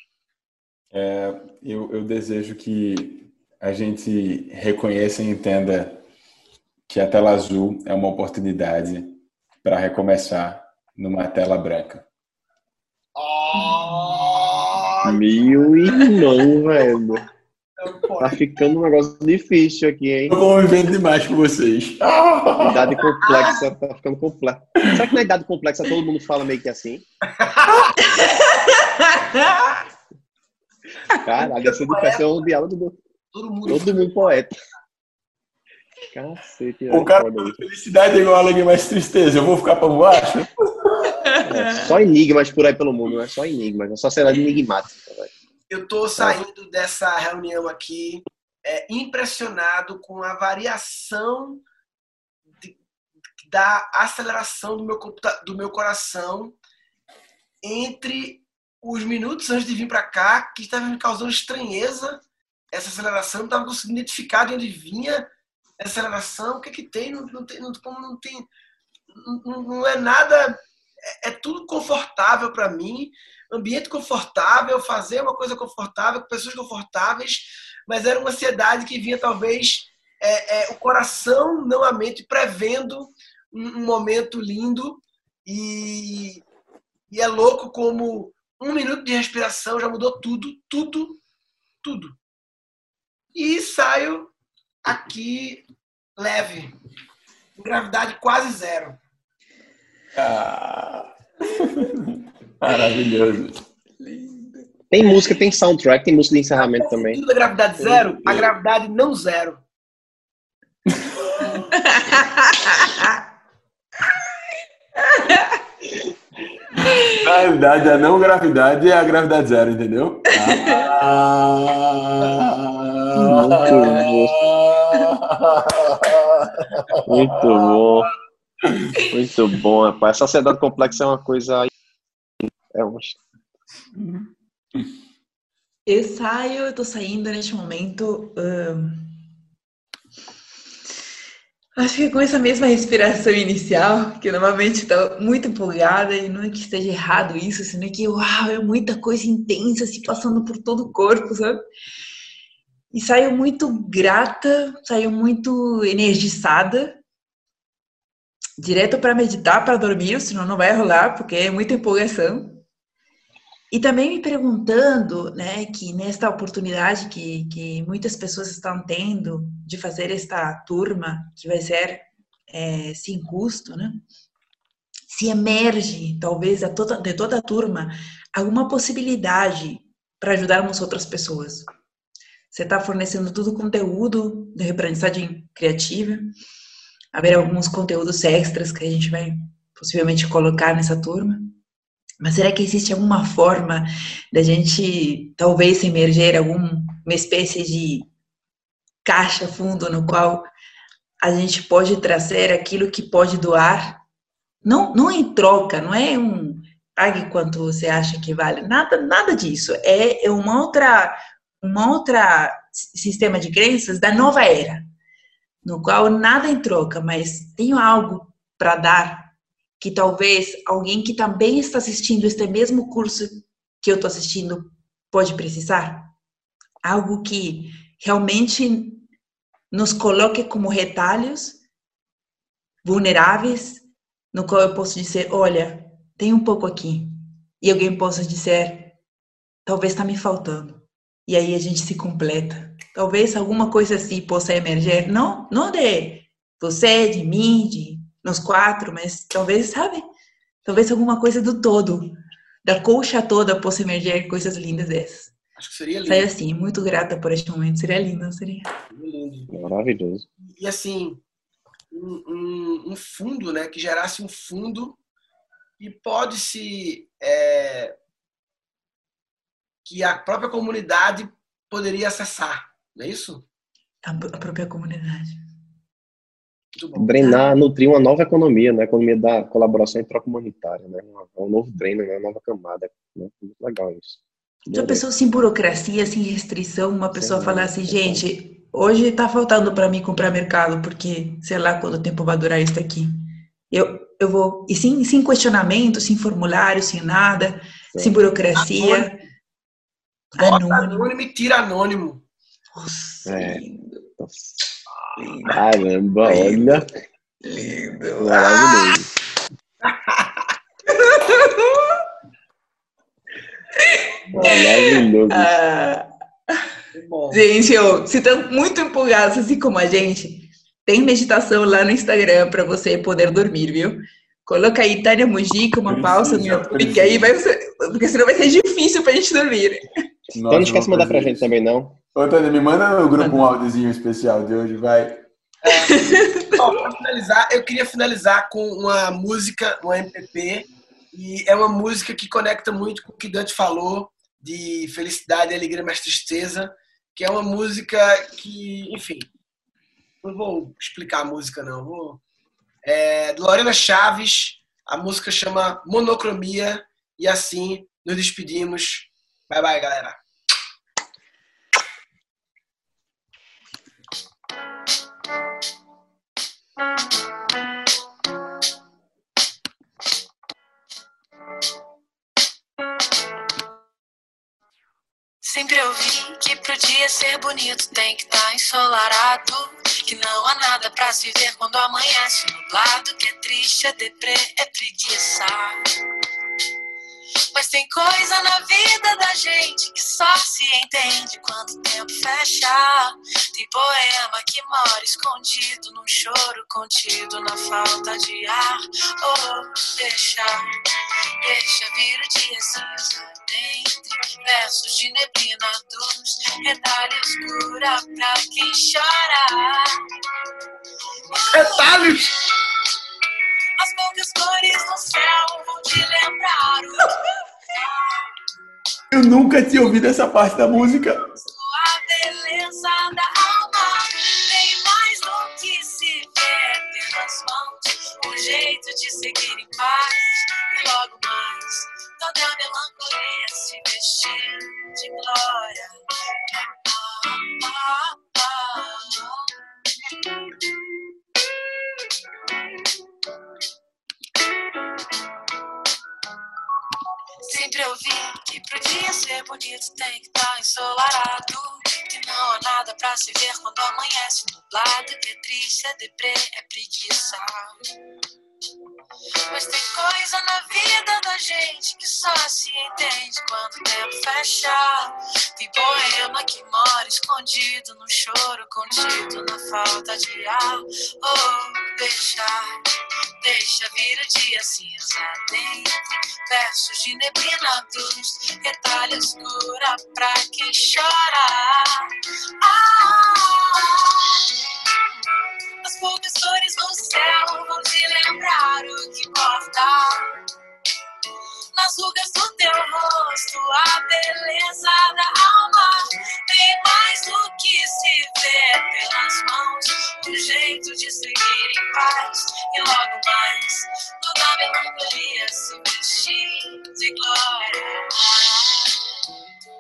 É, eu, eu desejo que a gente reconheça e entenda que a tela azul é uma oportunidade para recomeçar numa tela branca. Oh, Meu irmão, velho. Tá ficando um negócio difícil aqui, hein? Eu vou vivendo demais com vocês. Idade complexa, tá ficando complexa. Será que na idade complexa todo mundo fala meio que assim? Caralho, essa do é um diálogo do. Todo mundo, todo mundo poeta. Cacete, o cara felicidade é igual a alegria mais tristeza. Eu vou ficar pra baixo? É, só enigmas por aí pelo mundo, né? Só enigmas, é só será enigmática, velho. Eu estou saindo dessa reunião aqui é, impressionado com a variação de, da aceleração do meu, do meu coração entre os minutos antes de vir para cá, que estava me causando estranheza. Essa aceleração, não estava conseguindo identificar de onde vinha essa aceleração, o que é que tem, não, não tem, não, não tem, não, não é nada, é, é tudo confortável para mim, ambiente confortável, fazer uma coisa confortável, com pessoas confortáveis, mas era uma ansiedade que vinha talvez é, é, o coração, não a mente, prevendo um, um momento lindo e, e é louco como um minuto de respiração já mudou tudo, tudo, tudo. E saio aqui leve, gravidade quase zero. Ah. Maravilhoso. Tem música, tem soundtrack, tem música de encerramento também. Da gravidade zero, a gravidade não zero. Gravidade, a não gravidade é a gravidade zero, entendeu? Muito bom. Muito bom, rapaz. A sociedade complexa é uma coisa é um. Eu saio, eu tô saindo neste momento. acho que com essa mesma respiração inicial, que normalmente estou muito empolgada, e não é que esteja errado isso, senão que, uau, é muita coisa intensa se passando por todo o corpo, sabe? E saio muito grata, saio muito energizada, direto para meditar, para dormir, senão não vai rolar, porque é muita empolgação. E também me perguntando, né, que nesta oportunidade que, que muitas pessoas estão tendo de fazer esta turma, que vai ser é, sem custo, né? se emerge, talvez, toda, de toda a turma, alguma possibilidade para ajudarmos outras pessoas. Você está fornecendo todo o conteúdo de aprendizagem criativa, haver alguns conteúdos extras que a gente vai possivelmente colocar nessa turma. Mas será que existe alguma forma da gente talvez emerger alguma espécie de caixa fundo no qual a gente pode trazer aquilo que pode doar? Não, não em troca, não é um pague quanto você acha que vale, nada, nada disso. É, é uma outra, uma outra sistema de crenças da nova era, no qual nada em troca, mas tenho algo para dar que talvez alguém que também está assistindo este mesmo curso que eu estou assistindo pode precisar. Algo que realmente nos coloque como retalhos vulneráveis, no qual eu posso dizer, olha, tem um pouco aqui. E alguém possa dizer, talvez está me faltando. E aí a gente se completa. Talvez alguma coisa assim possa emerger, não, não de você, de mim, de nós quatro, mas talvez, sabe? Talvez alguma coisa do todo, da colcha toda possa emergir coisas lindas dessas. Acho que seria lindo. Sai assim, muito grata por este momento. Seria lindo, não seria? Lindo. Maravilhoso. E assim, um, um, um, fundo, né? Que gerasse um fundo e pode se. É, que a própria comunidade poderia acessar, não é isso? A, a própria comunidade drenar, nutrir uma nova economia, né? Economia da colaboração e troca humanitária, né? Um novo treino, né? Uma nova camada. Né? Muito legal isso. Já pensou sem burocracia, sem restrição, uma pessoa Sim, falar assim, gente, hoje está faltando para mim comprar mercado, porque sei lá quanto tempo vai durar isso aqui. Eu, eu vou, e sem, sem questionamento, sem formulário, sem nada, Sim. sem burocracia. Anônimo. anônimo e tira anônimo. Nossa, é. Nossa. Caramba, olha. Lindo. Maravilhoso. Maravilhoso. Ah, gente, eu, você tá muito empolgado, assim como a gente, tem meditação lá no Instagram para você poder dormir, viu? Coloca aí Tânia Mujica, uma pausa no YouTube, que aí vai ser, porque senão vai ser difícil pra gente dormir. Nossa, então não esquece de mandar pra gente também, não. Ô, Tânia, me manda no grupo um áudiozinho especial de hoje, vai. É, para finalizar, eu queria finalizar com uma música, uma MPP, e é uma música que conecta muito com o que Dante falou de felicidade, alegria, mas tristeza, que é uma música que, enfim, não vou explicar a música não, vou é, Lorena Chaves, a música chama Monocromia e assim nos despedimos. Bye bye, galera. Sempre ouvi que pro dia ser bonito tem que estar tá ensolarado. Que não há nada pra se ver quando amanhece nublado. Que é triste, é deprê, é preguiça. Mas tem coisa na vida da gente que só se entende quando o tempo fecha. Tem poema que mora escondido num choro contido na falta de ar. Oh, deixa, deixa vir o dia cinza dentre versos de neblina dos retalhos cura pra quem chora. Retalhos! As cores no céu vão te lembrar eu nunca tinha ouvido essa parte da música. Sua beleza da alma tem mais do que se vê ter nas mãos. Um jeito de seguir em paz e logo mais toda a melancolia se vestir de glória. Ah, ah, ah, Sempre ouvi que pro dia ser bonito tem que estar tá ensolarado. Que não há nada pra se ver quando amanhece nublado. Que é triste, é deprê, é preguiça. Mas tem coisa na vida da gente que só se entende quando o tempo fecha. Tem poema que mora escondido no choro contido, na falta de ar. Oh, deixar deixa vir o dia cinza dentro. Versos de neblina dos retalho escura pra quem chora. Ah, as poucas cores no céu vão te lembrar o que importa nas rugas do teu rosto, a beleza da alma. Tem mais do que se vê pelas mãos, um jeito de seguir em paz. E logo mais, toda melancolia se vestir de glória.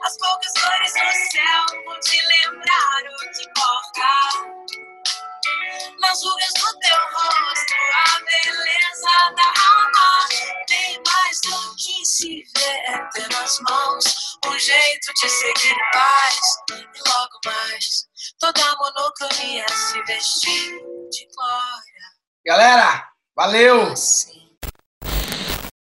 As poucas cores do céu vão te lembrar o que importa nas rugas do teu rosto, a beleza da alma. Tem mais do que se vê pelas mãos, um jeito de seguir em paz. E logo mais, toda a monotonia se vestir de glória. Galera, valeu! Assim